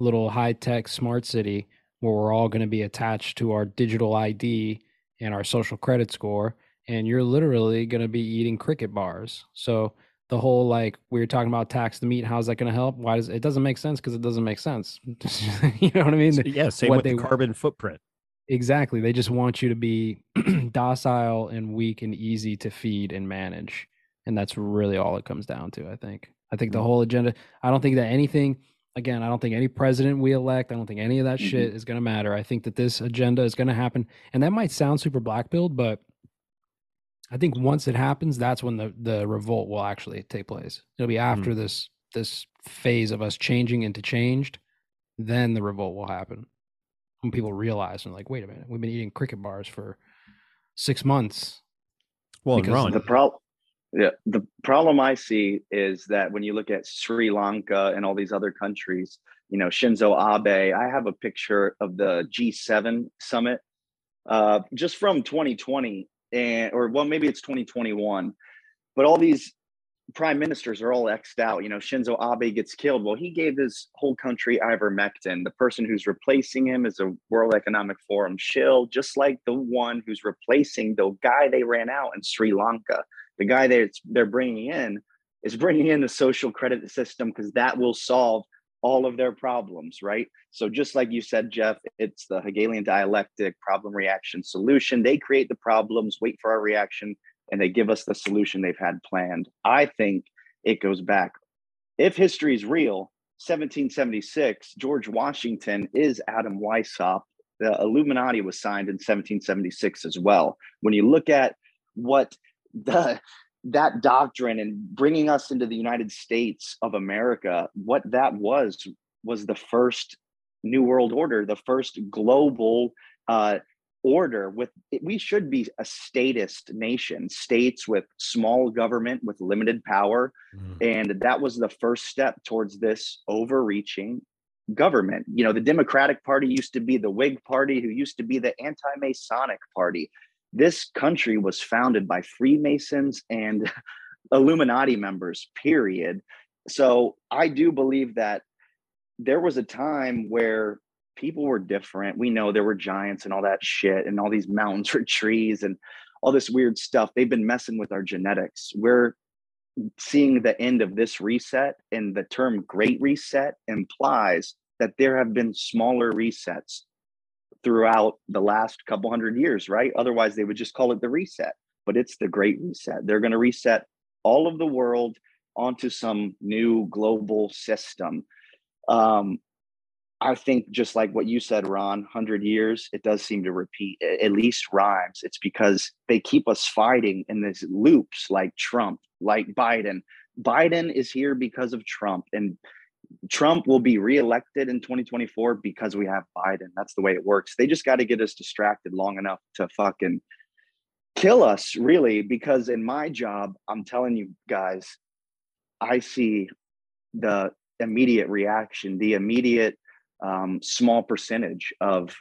B: little high tech smart city where we're all going to be attached to our digital ID and our social credit score and you're literally going to be eating cricket bars. So the whole like we are talking about tax the meat, how's that going to help? Why does it doesn't make sense? Because it doesn't make sense. you know what I mean? So,
A: yeah, same what with they, the carbon footprint.
B: Exactly. They just want you to be docile and weak and easy to feed and manage. And that's really all it comes down to, I think. I think the mm-hmm. whole agenda, I don't think that anything, again, I don't think any president we elect, I don't think any of that mm-hmm. shit is going to matter. I think that this agenda is going to happen. And that might sound super black pilled, but I think once it happens, that's when the the revolt will actually take place. It'll be after mm. this this phase of us changing into changed, then the revolt will happen. When people realize and like, wait a minute, we've been eating cricket bars for six months.
A: Well, because
C: the problem, yeah, the problem I see is that when you look at Sri Lanka and all these other countries, you know, Shinzo Abe, I have a picture of the G7 summit uh, just from 2020 and or well maybe it's 2021 but all these prime ministers are all xed out. You know shinzo abe gets killed. Well he gave his whole country ivermectin. The person who's replacing him is a world economic forum shill just like the one who's replacing the guy they ran out in sri lanka. The guy that they're bringing in is bringing in the social credit system because that will solve all of their problems, right? So just like you said, Jeff, it's the Hegelian dialectic problem reaction solution. They create the problems, wait for our reaction, and they give us the solution they've had planned. I think it goes back if history is real, 1776, George Washington is Adam Weishaupt. The Illuminati was signed in 1776 as well. When you look at what the that doctrine and bringing us into the United States of America, what that was was the first New World Order, the first global uh, order with we should be a statist nation states with small government with limited power. Mm. and that was the first step towards this overreaching government. You know the democratic party used to be the whig party who used to be the anti-masonic party this country was founded by freemasons and illuminati members period so i do believe that there was a time where people were different. We know there were giants and all that shit, and all these mountains were trees and all this weird stuff. They've been messing with our genetics. We're seeing the end of this reset, and the term great reset implies that there have been smaller resets throughout the last couple hundred years, right? Otherwise, they would just call it the reset, but it's the great reset. They're going to reset all of the world onto some new global system. Um, I think just like what you said, Ron, 100 years, it does seem to repeat, at least rhymes. It's because they keep us fighting in these loops like Trump, like Biden. Biden is here because of Trump, and Trump will be reelected in 2024 because we have Biden. That's the way it works. They just got to get us distracted long enough to fucking kill us, really. Because in my job, I'm telling you guys, I see the immediate reaction, the immediate um, small percentage of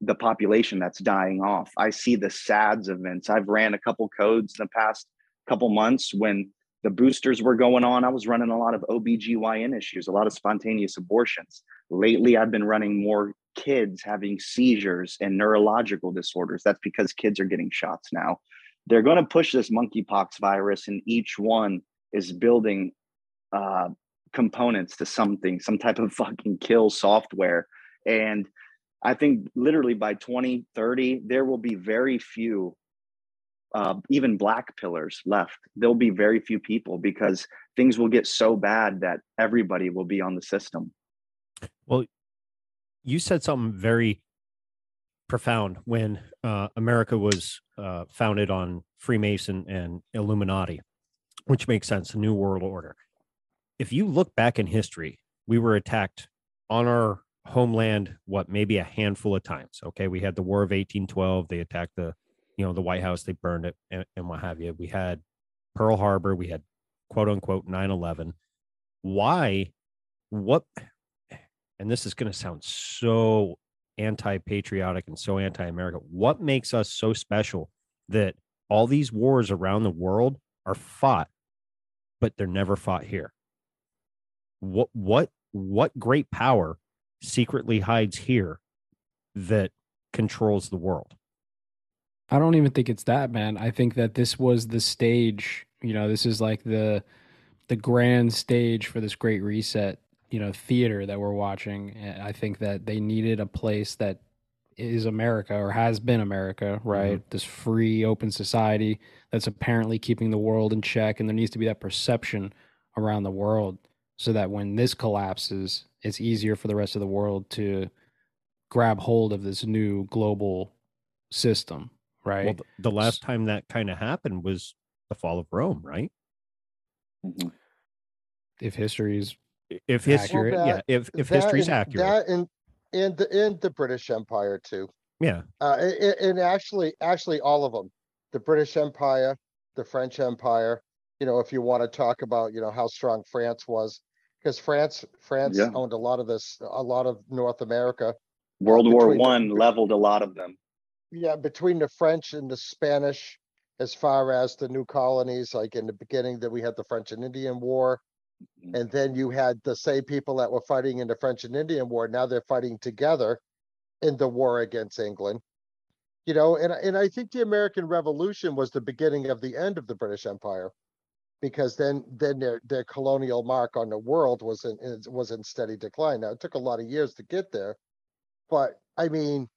C: the population that's dying off. I see the SADS events. I've ran a couple codes in the past couple months when the boosters were going on. I was running a lot of OBGYN issues, a lot of spontaneous abortions. Lately, I've been running more kids having seizures and neurological disorders. That's because kids are getting shots now. They're going to push this monkeypox virus, and each one is building uh, components to something, some type of fucking kill software. And I think literally by 2030, there will be very few, uh, even black pillars left. There'll be very few people because things will get so bad that everybody will be on the system.
A: Well, you said something very profound when uh, America was uh, founded on Freemason and Illuminati, which makes sense, a new world order if you look back in history, we were attacked on our homeland, what, maybe a handful of times. Okay. We had the War of 1812. They attacked the, you know, the White House, they burned it and, and what have you. We had Pearl Harbor, we had quote unquote 9 11. Why, what, and this is going to sound so anti patriotic and so anti American. What makes us so special that all these wars around the world are fought, but they're never fought here? what what what great power secretly hides here that controls the world
B: i don't even think it's that man. I think that this was the stage you know this is like the the grand stage for this great reset you know theater that we're watching. And i think that they needed a place that is america or has been america right? Mm-hmm. this free open society that's apparently keeping the world in check and there needs to be that perception around the world so that when this collapses, it's easier for the rest of the world to grab hold of this new global system, right? Well,
A: the, the last time that kind of happened was the fall of Rome, right?
B: Mm-hmm. If history's
A: if history, well, yeah, if if history's and, accurate,
D: that and and the in the British Empire too.
A: Yeah,
D: uh, and, and actually, actually, all of them, the British Empire, the French Empire, you know, if you want to talk about, you know, how strong France was, because France France yeah. owned a lot of this, a lot of North America.
C: World War One leveled a lot of them.
D: Yeah, between the French and the Spanish, as far as the new colonies, like in the beginning, that we had the French and Indian War, mm-hmm. and then you had the same people that were fighting in the French and Indian War. Now they're fighting together in the war against England. You know, and and I think the American Revolution was the beginning of the end of the British Empire because then then their their colonial mark on the world was in was in steady decline. Now it took a lot of years to get there, but I mean,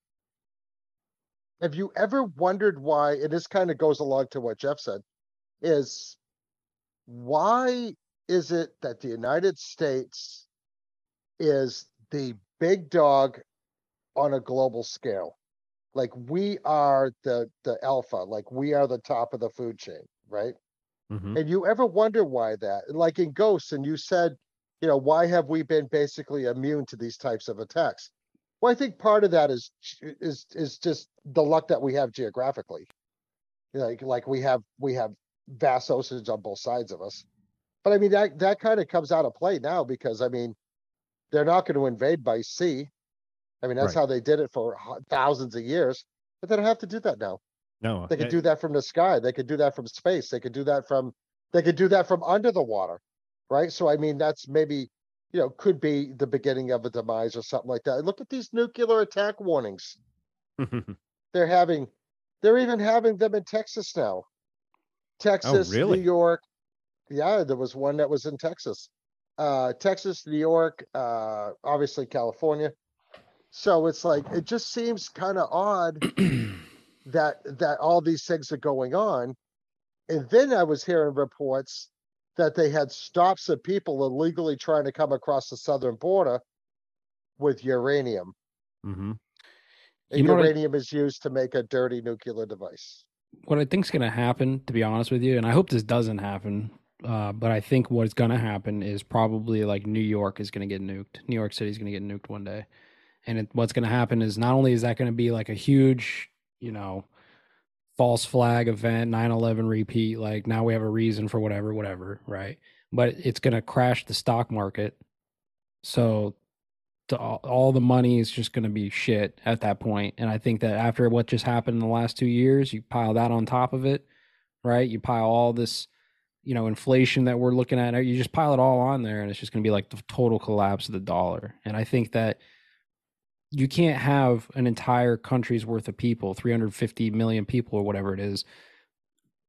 D: have you ever wondered why? And this kind of goes along to what Jeff said, is why is it that the United States is the big dog on a global scale? Like we are the the alpha, like we are the top of the food chain, right?
A: Mhm.
D: And you ever wonder why that? Like in Ghosts, and you said, you know, why have we been basically immune to these types of attacks? Well, I think part of that is is is just the luck that we have geographically. Like like we have we have vast oceans on both sides of us. But I mean that that kind of comes out of play now because I mean they're not going to invade by sea. I mean that's
A: Right.
D: how they did it for thousands of years, but they don't have to do that now.
A: No,
D: They could
A: uh,
D: do that from the sky. They could do that from space. They could do that from, they could do that from under the water. Right? So I mean, that's maybe, you know, could be the beginning of a demise or something like that. Look at these nuclear attack warnings. They're having, they're even having them in Texas now. Texas, New
A: really?
D: York. Yeah, there was one that was in Texas. Uh, Texas, New York, uh, obviously California. So it's like, it just seems kind of odd that that all these things are going on. And then I was hearing reports that they had stops of people illegally trying to come across the southern border with uranium.
A: hmm
D: And
B: You know I-
D: uranium is used to make a dirty nuclear device.
B: what I think is going to happen, to be honest with you, and I hope this doesn't happen, uh, but I think what's going to happen is probably like New York is going to get nuked. New York City is going to get nuked one day, and it, what's going to happen is not only is that going to be like a huge, you know, false flag event, 9/11 repeat, like now we have a reason for whatever, whatever, right? But it's going to crash the stock market, so all, all the money is just going to be shit at that point. And I think that after what just happened in the last two years, you pile that on top of it, right? You pile all this, you know, inflation that we're looking at. You just pile it all on there, and it's just going to be like the total collapse of the dollar. And I think that you can't have an entire country's worth of people, 350 million people or whatever it is,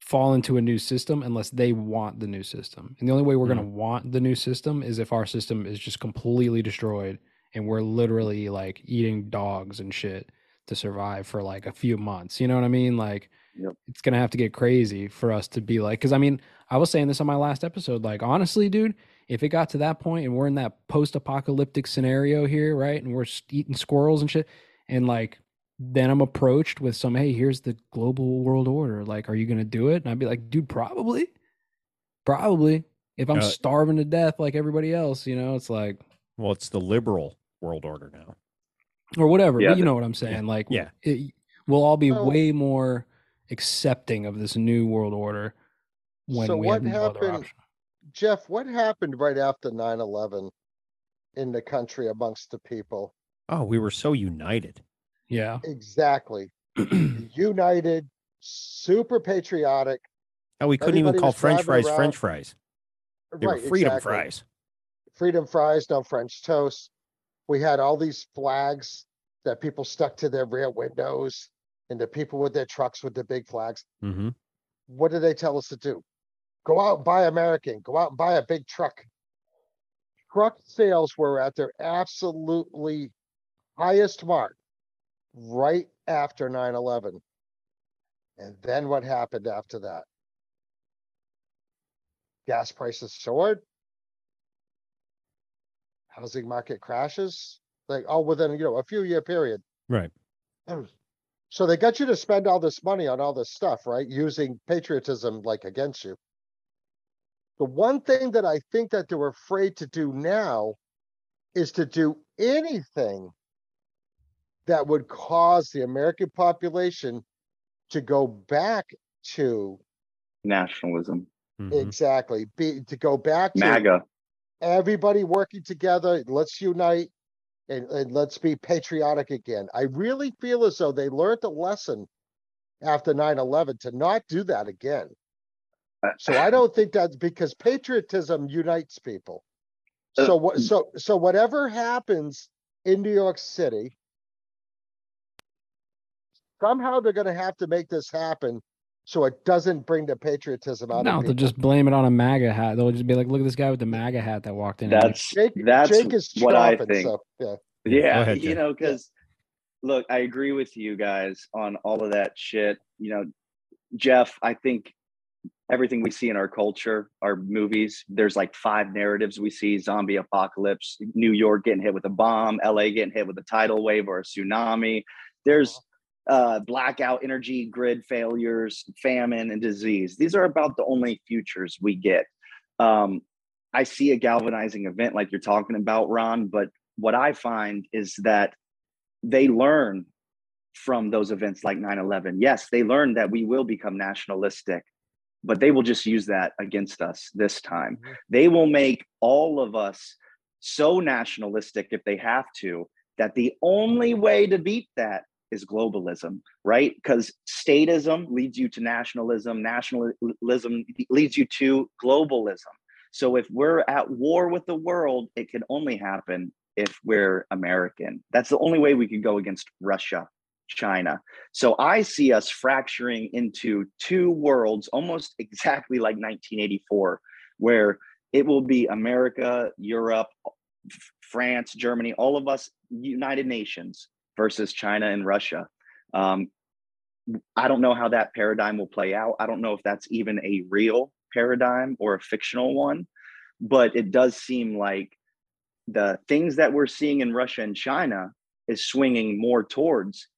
B: fall into a new system unless they want the new system. And the only way we're going to mm-hmm. want the new system is if our system is just completely destroyed and we're literally like eating dogs and shit to survive for like a few months. You know what I mean? Like
C: Yep.
B: it's going to have to get crazy for us to be like cuz I mean, I was saying this on my last episode like honestly, dude, if it got to that point and we're in that post-apocalyptic scenario here, right? And we're eating squirrels and shit and like then I'm approached with some, hey, here's the global world order. Like, are you gonna do it? And I'd be like, dude, probably, probably. If I'm
A: Uh,
B: starving to death like everybody else, you know, it's like,
A: Well, it's the liberal world order now.
B: or whatever.
C: Yeah,
B: but you know what I'm saying? Like,
A: yeah.
B: it, we'll all be
D: So-
B: way more accepting of this new world order when
D: So
B: we
D: what
B: have no other
D: happened-
B: option.
D: Jeff, what happened right after 9 11 in the country amongst the people?
A: Oh, we were so united.
B: Yeah,
D: Exactly. United, super patriotic.
A: Oh, we couldn't
D: Everybody
A: even call French
D: driving
A: fries French fries. They were freedom
D: exactly.
A: fries.
D: freedom fries, no French toast. We had all these flags that people stuck to their rear windows and the people with their trucks with the big flags.
A: hmm
D: What did they tell us to do? Go out and buy American, go out and buy a big truck. Truck sales were at their absolutely highest mark right after 9 11. And then what happened after that? Gas prices soared. Housing market crashes, like all within, you know, a few year period.
A: Right.
D: So they got you to spend all this money on all this stuff, right? Using patriotism like against you. The one thing that I think that they're afraid to do now is to do anything that would cause the American population to go back to
C: Nationalism.
A: Mhm.
D: exactly be to go back to
C: MAGA.
D: everybody working together. Let's unite and, and let's be patriotic again. I really feel as though they learned a lesson after 9 11 to not do that again. So I don't think that's because patriotism unites people.
C: Uh,
D: So what so so whatever happens in New York City, somehow they're gonna have to make this happen so it doesn't bring the patriotism out
B: no,
D: of
B: they'll just blame it on a MAGA hat. They'll just be like, look at this guy with the MAGA hat that walked in. here."
C: That's
D: Jake,
C: that's
D: Jake is
C: what I think.
D: so yeah.
C: Yeah,
A: ahead,
C: you know, because look, I agree with you guys on all of that shit. You know, Jeff, I think everything we see in our culture, our movies. There's like five narratives we see: zombie apocalypse, New York getting hit with a bomb, LA getting hit with a tidal wave or a tsunami. There's uh, blackout, energy grid failures, famine, and disease. These are about the only futures we get. Um, I see a galvanizing event like you're talking about, Ron, but what I find is that they learn from those events like 9 11. Yes, they learn that we will become nationalistic, but they will just use that against us this time. Mm-hmm. They will make all of us so nationalistic if they have to, that the only way to beat that is globalism, right? Because statism leads you to nationalism, nationalism leads you to globalism. So if we're at war with the world, it can only happen if we're American. That's the only way we can go against Russia, China. So I see us fracturing into two worlds almost exactly like 1984, where it will be America, Europe, France, Germany, all of us United Nations versus China and Russia. Um, I don't know how that paradigm will play out. I don't know if that's even a real paradigm or a fictional one, but it does seem like the things that we're seeing in Russia and China is swinging more towards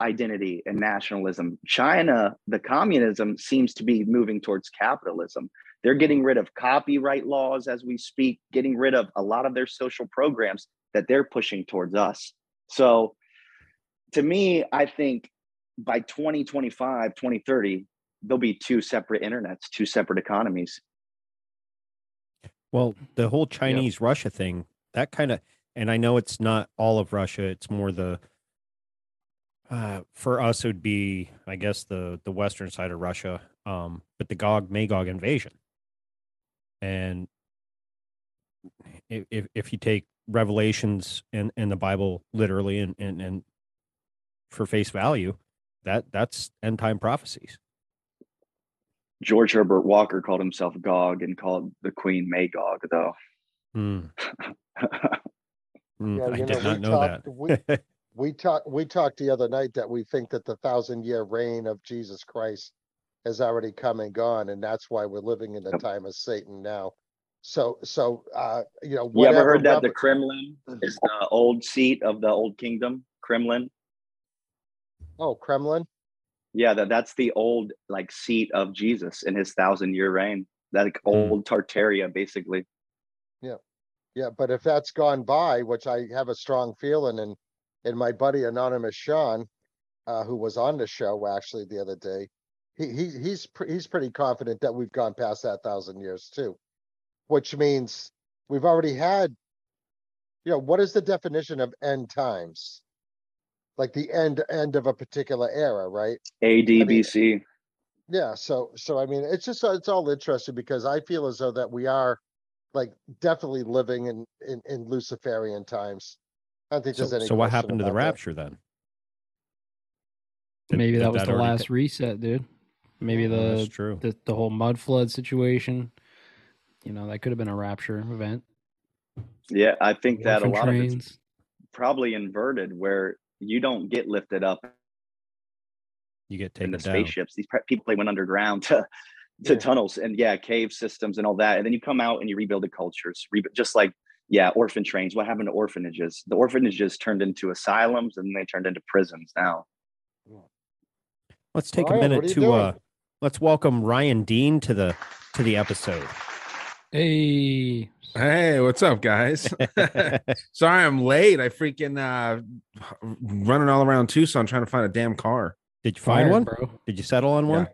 C: identity and nationalism. China, the communism seems to be moving towards capitalism. They're getting rid of copyright laws as we speak, getting rid of a lot of their social programs that they're pushing towards us. So to me, I think by 2025, 2030, there'll be two separate internets, two separate economies.
A: Well, the whole Chinese. Russia thing, that kind of, and I know it's not all of Russia, it's more the, uh, for us, it would be, I guess, the the western side of Russia, um, but the Gog Magog invasion, and if if you take Revelations and and the Bible literally and and and for face value, that that's end time prophecies.
C: George Herbert Walker called himself Gog and called the Queen Magog, though.
A: Mm. mm, I did not know talked, that.
D: we, we talked we talked the other night that we think that the thousand year reign of Jesus Christ has already come and gone, and that's why we're living in the time of Satan now. So, so uh, you know,
C: you ever heard that the Kremlin is the old seat of the old kingdom? Kremlin.
D: Oh, Kremlin.
C: Yeah, that that's the old like seat of Jesus in his thousand year reign. That like, mm. old Tartaria, basically.
D: Yeah, yeah. But if that's gone by, which I have a strong feeling, and and my buddy Anonymous Sean, uh, who was on the show actually the other day, he, he he's he's pretty confident that we've gone past that thousand years too, which means we've already had. You know, what is the definition of end times? like the end end of a particular era, right?
C: ADBC. I
D: mean, yeah, so so I mean, it's just it's all interesting because I feel as though that we are like definitely living in in, in Luciferian times. I don't think
A: so,
D: there's any.
A: So what happened to the rapture that. then?
B: Did, Maybe that was that the last reset, dude. Maybe oh, the, true. the the whole mud flood situation. You know, that could have been a rapture event.
C: Yeah, I think that a lot trains. of it's probably inverted, where you don't get lifted up.
A: You get taken
C: in the
A: down.
C: spaceships. These people they went underground to to yeah. tunnels and yeah, cave systems and all that, and then you come out and you rebuild the cultures, re- just like yeah, orphan trains. What happened to orphanages? The orphanages turned into asylums, and they turned into prisons now.
A: Let's take Ryan, a minute to uh, let's welcome Ryan Dean to the to the episode.
B: Hey,
F: Hey, what's up, guys? Sorry I'm late. I freaking uh running all around Tucson trying to find a damn car.
A: Did you find Fire, one, bro? Did you settle on one?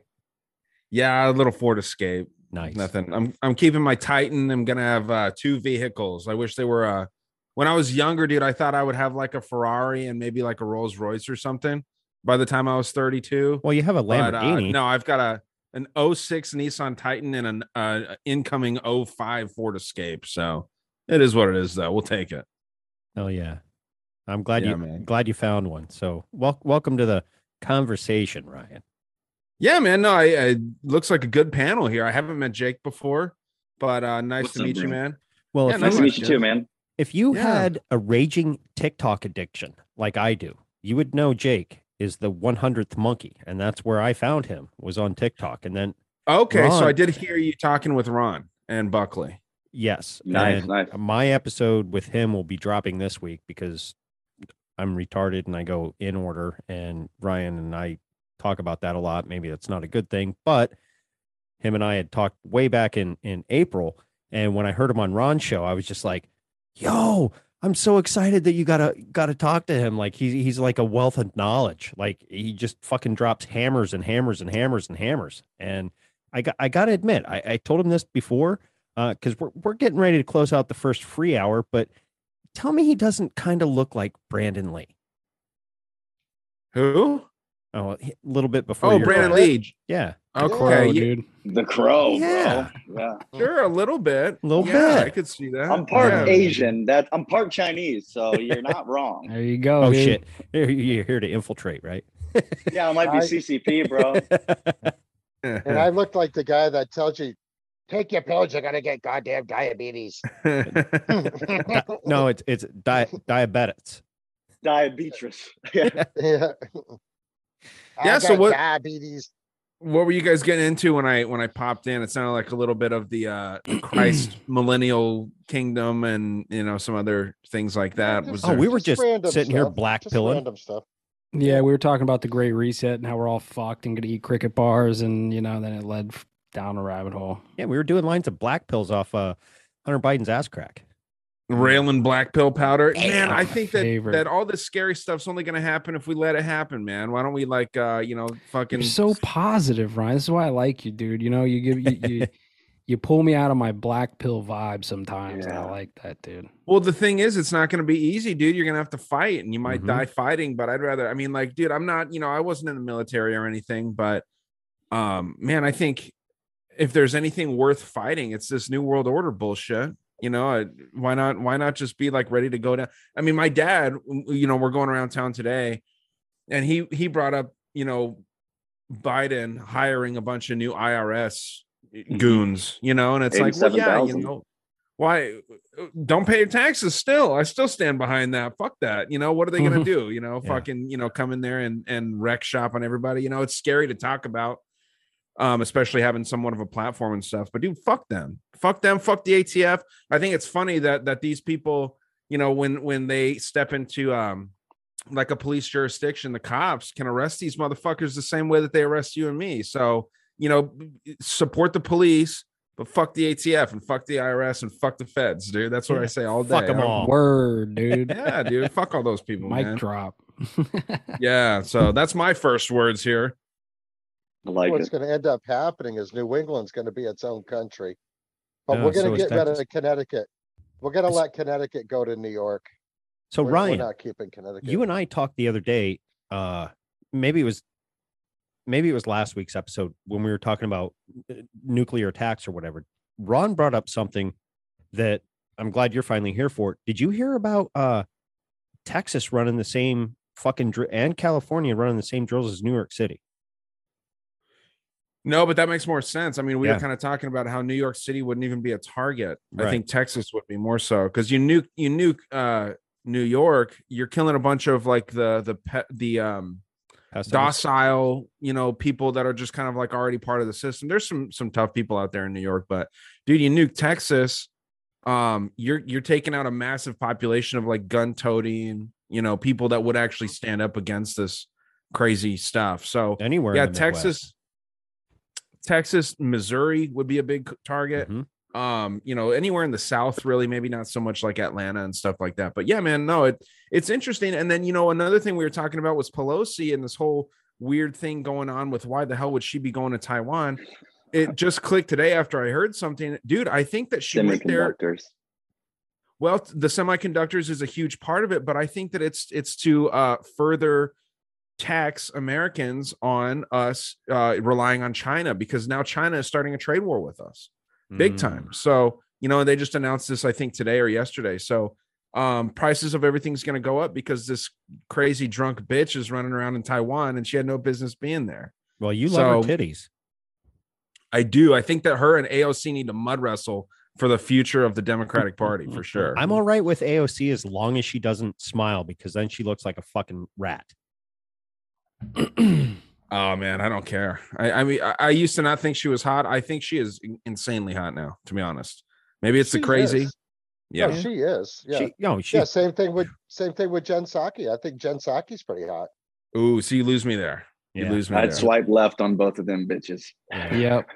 F: Yeah. yeah, a little Ford Escape.
A: Nice.
F: Nothing. I'm I'm keeping my Titan. I'm gonna have uh two vehicles. I wish they were uh when I was younger, dude, I thought I would have like a Ferrari and maybe like a Rolls Royce or something by the time I was 32.
A: Well, you have a Lamborghini.
F: But, uh, no, I've got a an 06 Nissan Titan and an uh, incoming 05 Ford Escape. So it is what it is, though. We'll take it.
A: Oh yeah, I'm glad yeah, you man. glad you found one. So wel- welcome to the conversation, Ryan.
F: Yeah, man. No, I, I looks like a good panel here. I haven't met Jake before, but uh, nice What's to meet you, man.
A: Well,
C: yeah, nice to meet you too, man.
A: If you yeah. had a raging TikTok addiction like I do, you would know Jake is the 100th monkey and that's where i found him was on tiktok and then
F: Okay, so I did hear you talking with Ron and Buckley.
A: Yes.
C: Nice,
A: and
C: nice.
A: My episode with him will be dropping this week because I'm retarded and I go in order. And Ryan and I talk about that a lot. Maybe that's not a good thing, but him and I had talked way back in in April. And when I heard him on Ron's show, I was just like, "Yo, I'm so excited that you gotta gotta talk to him. Like he's he's like a wealth of knowledge. Like he just fucking drops hammers and hammers and hammers and hammers. And I got I gotta admit, I, I told him this before uh, because we're we're getting ready to close out the first free hour. But tell me, he doesn't kind of look like Brandon Lee.
F: Who?
A: Oh, a little bit before.
F: Oh, Brandon
A: time.
F: Leach.
A: Yeah,
F: Okay,
B: Crow,
F: yeah,
B: dude.
C: The crow,
A: Yeah.
C: bro. Yeah.
F: sure, a little bit,
A: A little
F: yeah,
A: bit.
F: I could see that.
C: I'm part
F: Yeah.
C: Asian. That I'm part Chinese, so you're not wrong.
B: There you go.
A: Oh,
B: dude.
A: shit! You're- You're here to infiltrate, right?
C: Yeah, I might be
D: I-
C: CCP, bro.
D: And I looked like the guy that tells you, take your pills, you're gonna get goddamn diabetes.
A: no, it's it's di- diabetics.
C: Diabetes. Yeah.
D: Yeah. I
F: Yeah, so what-
D: Diabetes.
F: what were you guys getting into when I when I popped in? It sounded like a little bit of the uh Christ millennial kingdom and you know some other things like that. Was
A: Oh, we were just
D: random
A: sitting here black
D: just
A: pilling.
D: Stuff.
B: Yeah, we were talking about the Great Reset and how we're all fucked and gonna eat cricket bars, and you know, then it led down a rabbit hole.
A: Yeah, we were doing lines of black pills off uh, Hunter Biden's ass crack.
F: Railing black pill powder. Man, I think that
B: Favorite.
F: that all this scary stuff's only gonna happen if we let it happen, man. Why don't we like uh you know fucking
B: You're so positive, Ryan. This is why I like you, dude. You know, you give you you, you pull me out of my black pill vibe sometimes, and I like that, dude.
F: Well, the thing is, it's not going to be easy, dude. You're going to have to fight and you might
A: Mhm.
F: die fighting, but I'd rather, I mean, like, dude, I'm not, you know, I wasn't in the military or anything, but, um, man, I think if there's anything worth fighting, it's this new world order bullshit. You know, why not, why not just be like ready to go down? I mean, my dad, you know, we're going around town today and he, he brought up, you know, Biden hiring a bunch of new IRS mm-hmm. goons, you know, and it's like, well, yeah, you know, why uh, don't pay your taxes still? I still stand behind that. Fuck that. You know, what are they gonna mm-hmm. do? You know,
A: Yeah.
F: fucking, you know, come in there and and wreck shop on everybody. You know, it's scary to talk about, um, especially having somewhat of a platform and stuff. But dude, fuck them. Fuck them, fuck the ATF. I think it's funny that that these people, you know, when when they step into um like a police jurisdiction, the cops can arrest these motherfuckers the same way that they arrest you and me. So, you know, support the police, but fuck the ATF and fuck the IRS and fuck the feds, dude. That's what I say all day.
A: fuck 'em
F: I don't-
A: all.
B: Word, dude.
F: Yeah, dude. fuck all those people,
B: Mic
F: man.
B: drop.
F: Yeah. So that's my first words here.
C: I like
D: What's
C: it.
D: gonna end up happening is New England's gonna be its own country. But
A: Yeah,
D: we're
A: so
D: gonna get rid of Connecticut. We're gonna let Connecticut go to New York.
A: So
D: We're-
A: Ryan,
D: We're not keeping Connecticut.
A: you and I talked the other day. Uh, maybe it was, maybe it was last week's episode when we were talking about uh, nuclear attacks or whatever. Ron brought up something that I'm glad you're finally here for. Did you hear about uh, Texas running the same fucking dr- and California running the same drills as New York City?
F: No, but that makes more sense. I mean, we
A: Yeah.
F: were kind of talking about how New York City wouldn't even be a target. I think Texas would be more so because you nuke you nuke uh New York, you're killing a bunch of like the the pet the um docile, you know, people that are just kind of like already part of the system. There's some some tough people out there in New York, but dude, you nuke Texas, um, you're you're taking out a massive population of like gun toting, you know, people that would actually stand up against this crazy stuff. So
A: anywhere.
F: yeah,
A: Texas. Midwest.
F: Texas, Missouri would be a big target.
A: Mhm.
F: Um, you know, anywhere in the South, really, maybe not so much like Atlanta and stuff like that. But yeah, man, no, it it's interesting. And then you know, another thing we were talking about was Pelosi and this whole weird thing going on with why the hell would she be going to Taiwan? It just clicked today after I heard something, dude. I think that she went there. Well, the semiconductors is a huge part of it, but I think that it's it's to uh, further tax Americans on us uh, relying on China because now China is starting a trade war with us, big
A: Mm.
F: time. So you know, they just announced this I think today or yesterday. So um, prices of everything's going to go up because this crazy drunk bitch is running around in Taiwan and she had no business being there.
A: Well, you love
F: So-
A: her titties.
F: I do. I think that her and AOC need to mud wrestle for the future of the Democratic Party for sure.
A: I'm all right with AOC as long as she doesn't smile because then she looks like a fucking rat.
F: Oh man, I don't care. I, I mean, I, I used to not think she was hot. I think she is insanely hot now. To be honest, maybe it's
D: She
F: the crazy.
D: is.
F: Yeah,
D: No, she is. Yeah.
A: She, no, she.
D: yeah. Same thing with same thing with Jen Psaki. I think Jen Psaki's pretty hot.
F: Ooh, so you lose me there. You
A: Yeah.
F: lose me
C: I'd
F: there.
C: swipe left on both of them bitches.
B: Yep.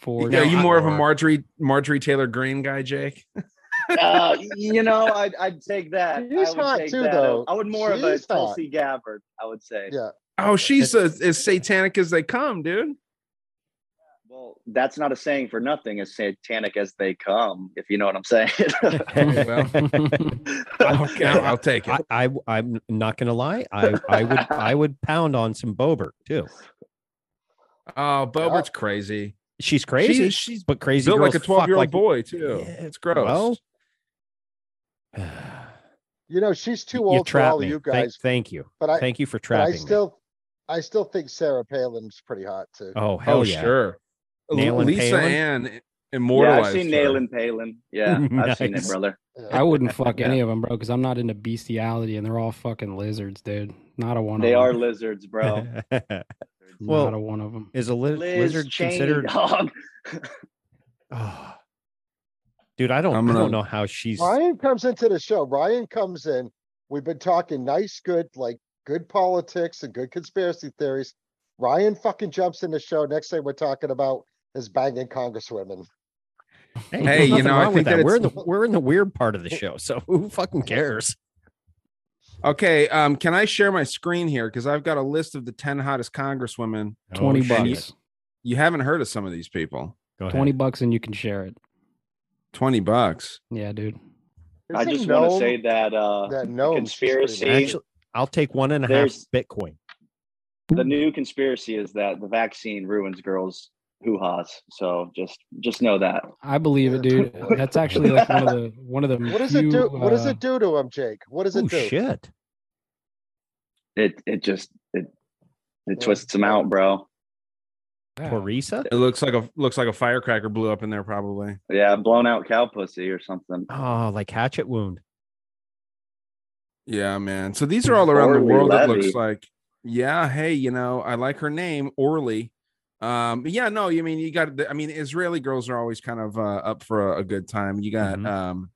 B: For
F: Yeah,
A: No,
F: you
A: I-
F: more of a Marjorie Marjorie Taylor Greene guy, Jake?
C: Uh, you know, I'd, I'd take that.
D: She's
C: I would
D: hot
C: take
D: too,
C: that.
D: though.
C: I would more of a
D: She's hot.
C: Tulsi Gabbard. I would say.
D: Yeah.
F: Oh, she's a, as satanic as they come, dude.
C: Well, that's not a saying for nothing. As satanic as they come, if you know what I'm saying.
F: well, okay, I'll take it.
A: I, I I'm not gonna lie. I I would I would pound on some Boebert too.
F: Oh, Boebert's crazy.
A: She's crazy.
F: She's, she's
A: but crazy
F: built like a 12 year old
A: like-
F: boy, too.
A: Yeah,
F: it's gross.
A: well,
D: You know, she's too
A: you
D: old for
A: trapped
D: all
A: me.
D: you
A: Thank-
D: guys.
A: Thank, you.
D: but I
A: Thank you for
D: but I
A: still. me.
D: Still I still think Sarah Palin's pretty hot too.
A: Oh, oh hell
F: oh,
A: yeah!
F: sure.
A: Nailin'
F: Lisa
A: Palin?
F: Ann
C: yeah. I've seen
F: her.
C: Nail and Palin. Yeah, I've seen it, brother.
B: I wouldn't fuck any of them, bro, because I'm not into bestiality, and they're all fucking lizards, dude. Not a one. Of them.
C: They are
B: them.
C: lizards, bro.
A: Well,
B: not a one of them.
A: Is a li- lizard
C: Cheney,
A: considered?
C: dog.
A: Oh. Dude, I don't.
F: I'm
A: I don't know how she's.
D: Ryan comes into the show. Ryan comes in. We've been talking nice, good, like good politics and good conspiracy theories. Ryan fucking jumps in the show. Next thing we're talking about is banging congresswomen.
A: Hey,
F: Hey, you know, I think that
A: We're in the we're in the weird part of the show, so who fucking cares?
F: Okay, um, can I share my screen here? Because I've got a list of the 10 hottest congresswomen.
B: Twenty
A: Oh, shit.
B: bucks.
F: You haven't heard of some of these people.
A: Go ahead.
B: Twenty bucks, and you can share it.
F: 20 bucks.
B: Yeah, dude.
C: I
D: Isn't
C: just want to say that uh,
D: that
C: the
D: gnome
C: conspiracy.
A: Actually, I'll take one and a half
C: There's-
A: Bitcoin.
C: the new conspiracy is that the vaccine ruins girls' hoo ha's. So just just know that.
B: I believe it, dude. That's actually like one of the one of the.
D: What does
B: few,
D: it do? What does
B: uh,
D: it do to him, Jake? What does it do?
A: shit!
C: It it just it it twists them out, bro.
B: yeah.
A: Teresa?
F: It looks like a looks like a firecracker blew up in there, probably.
C: Yeah, blown out cow pussy or something.
A: Oh, like hatchet wound.
F: Yeah, man. So these are all around the
C: Orly
F: world. It looks like. Yeah. Hey, you know, I like her name, Orly. Um, but yeah, no, you mean you got. I mean, Israeli girls are always kind of uh, up for a, a good time. You got
A: Mhm.
F: um,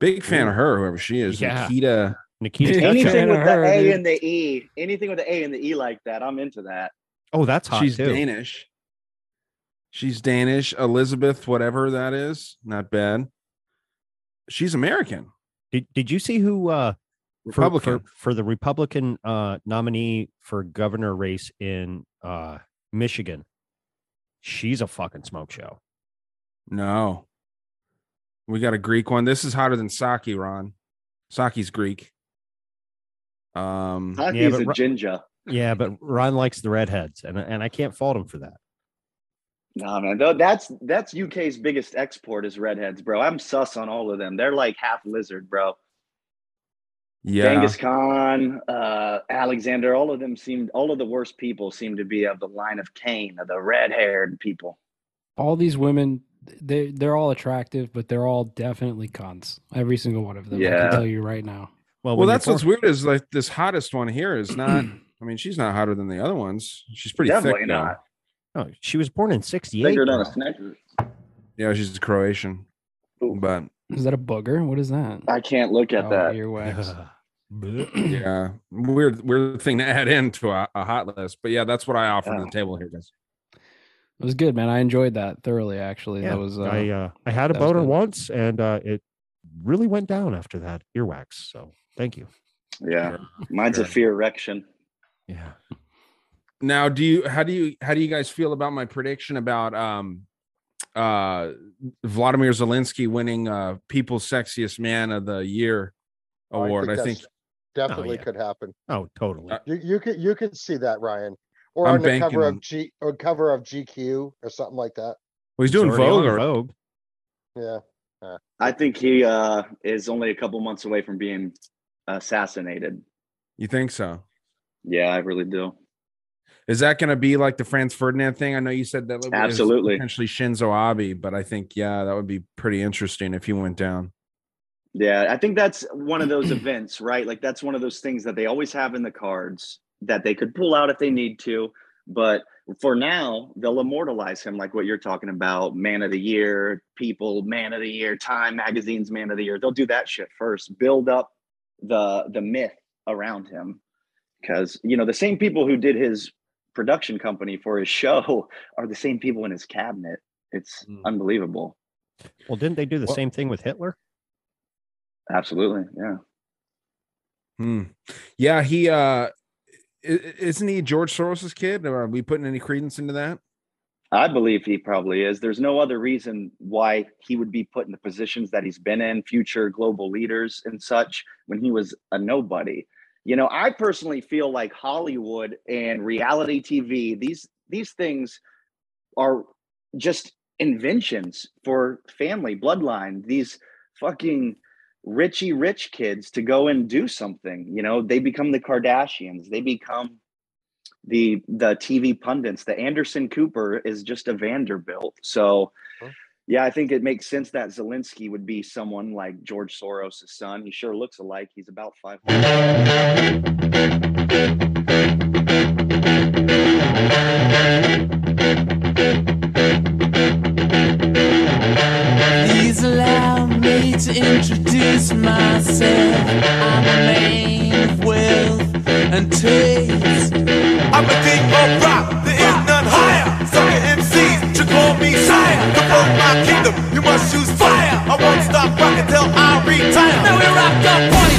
F: big fan of her, whoever she is,
A: Yeah.
F: Nikita.
A: Nikita.
B: Anything
C: Anything with
B: with
C: the
B: her,
C: A
B: dude.
C: and the E, anything with the A and the E like that, I'm into that.
A: Oh, that's hot
F: She's
A: too.
F: Danish. She's Danish. Elizabeth, whatever that is, not bad. She's American,
A: Did Did you see who? uh for,
F: Republican.
A: for, for the Republican uh, nominee for governor race in uh, Michigan. She's a fucking smoke show.
F: No. We got a Greek one. This is hotter than Psaki, Ron. Psaki's Greek. Um
C: Hockey
A: Yeah,
C: a
A: Ru-
C: ginger.
A: Yeah, but Ron likes the redheads, and and I can't fault him for that.
C: Nah, man, though that's that's UK's biggest export is redheads, bro. I'm sus on all of them. They're like half lizard, bro.
F: Yeah.
C: Genghis Khan, uh, Alexander, all of them seem all of the worst people seem to be of the line of Cain, of the red-haired people.
B: all these women they they're all attractive but they're all definitely cons. every single one of them i
C: Yeah.
B: can tell you right now
A: Well,
F: Well, that's what's weird is like this hottest one here is not I mean, she's not hotter than the other ones. She's pretty
C: Definitely
F: thick though.
C: not.
A: Oh, she was born in '68.
C: Bigger than a Snickers.
F: Yeah, she's a Croatian.
C: Ooh.
F: But
B: is that a booger what is that
C: I can't look at
B: Oh,
C: that.
B: earwax
F: yeah, weird weird thing to add into a, a hot list. But yeah, that's what I offer to the table here, guys.
B: it was good man i enjoyed that thoroughly actually
A: Yeah,
B: that was uh,
A: I uh, I had a
B: that was
A: boner once, and uh, it really went down after that earwax. So thank you.
C: Yeah, mine's
F: Sure.
C: a fear erection.
A: Yeah.
F: Now, do you how do you how do you guys feel about my prediction about um uh Vladimir Zelensky winning uh People's Sexiest Man of the Year
D: Oh,
F: award? I
D: that's
F: think,
D: definitely
A: yeah.
D: could happen.
A: Oh, totally.
F: Uh,
D: You you could you could see that, Ryan. Or
F: I'm
D: on the cover of G or cover of GQ or something like that.
F: well, he's doing
A: It's
F: Vogue.
A: on
F: Or,
A: Vogue.
D: Yeah.
C: I think he uh, is only a couple months away from being assassinated.
F: you think so?
C: Yeah, I really do.
F: Is that going to be like the Franz Ferdinand thing? I know you said that
C: Absolutely.
F: potentially Shinzo Abe, but I think yeah, that would be pretty interesting if he went down.
C: Yeah, I think that's one of those events, right? Like that's one of those things that they always have in the cards. that they could pull out if they need to. But for now, they'll immortalize him like what you're talking about man of the year, people, man of the year, Time Magazine's man of the year. They'll do that shit first, build up the the myth around him. Because, you know, the same people who did his production company for his show are the same people in his cabinet. It's
A: Mm.
C: unbelievable.
A: Well, didn't they do the
F: Well-
A: same thing with Hitler?
C: Absolutely. Yeah.
F: Hmm. Yeah, he uh isn't he George Soros's kid? Are we putting any credence into that?
C: I believe he probably is. There's no other reason why he would be put in the positions that he's been in, future global leaders and such, when he was a nobody. You know, I personally feel like Hollywood and reality TV, these these things are just inventions for family bloodline. These fucking richy rich kids to go and do something. You know, they become the Kardashians. They become the the TV pundits. The Anderson Cooper is just a Vanderbilt. So yeah, I think it makes sense that Zelensky would be someone like George Soros' son. He sure looks alike. He's about five.
G: Please allow me to introduce myself. I'm a man of wealth and taste.
H: I'm a king of retire.
G: Now we rocked up parties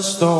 G: the storm.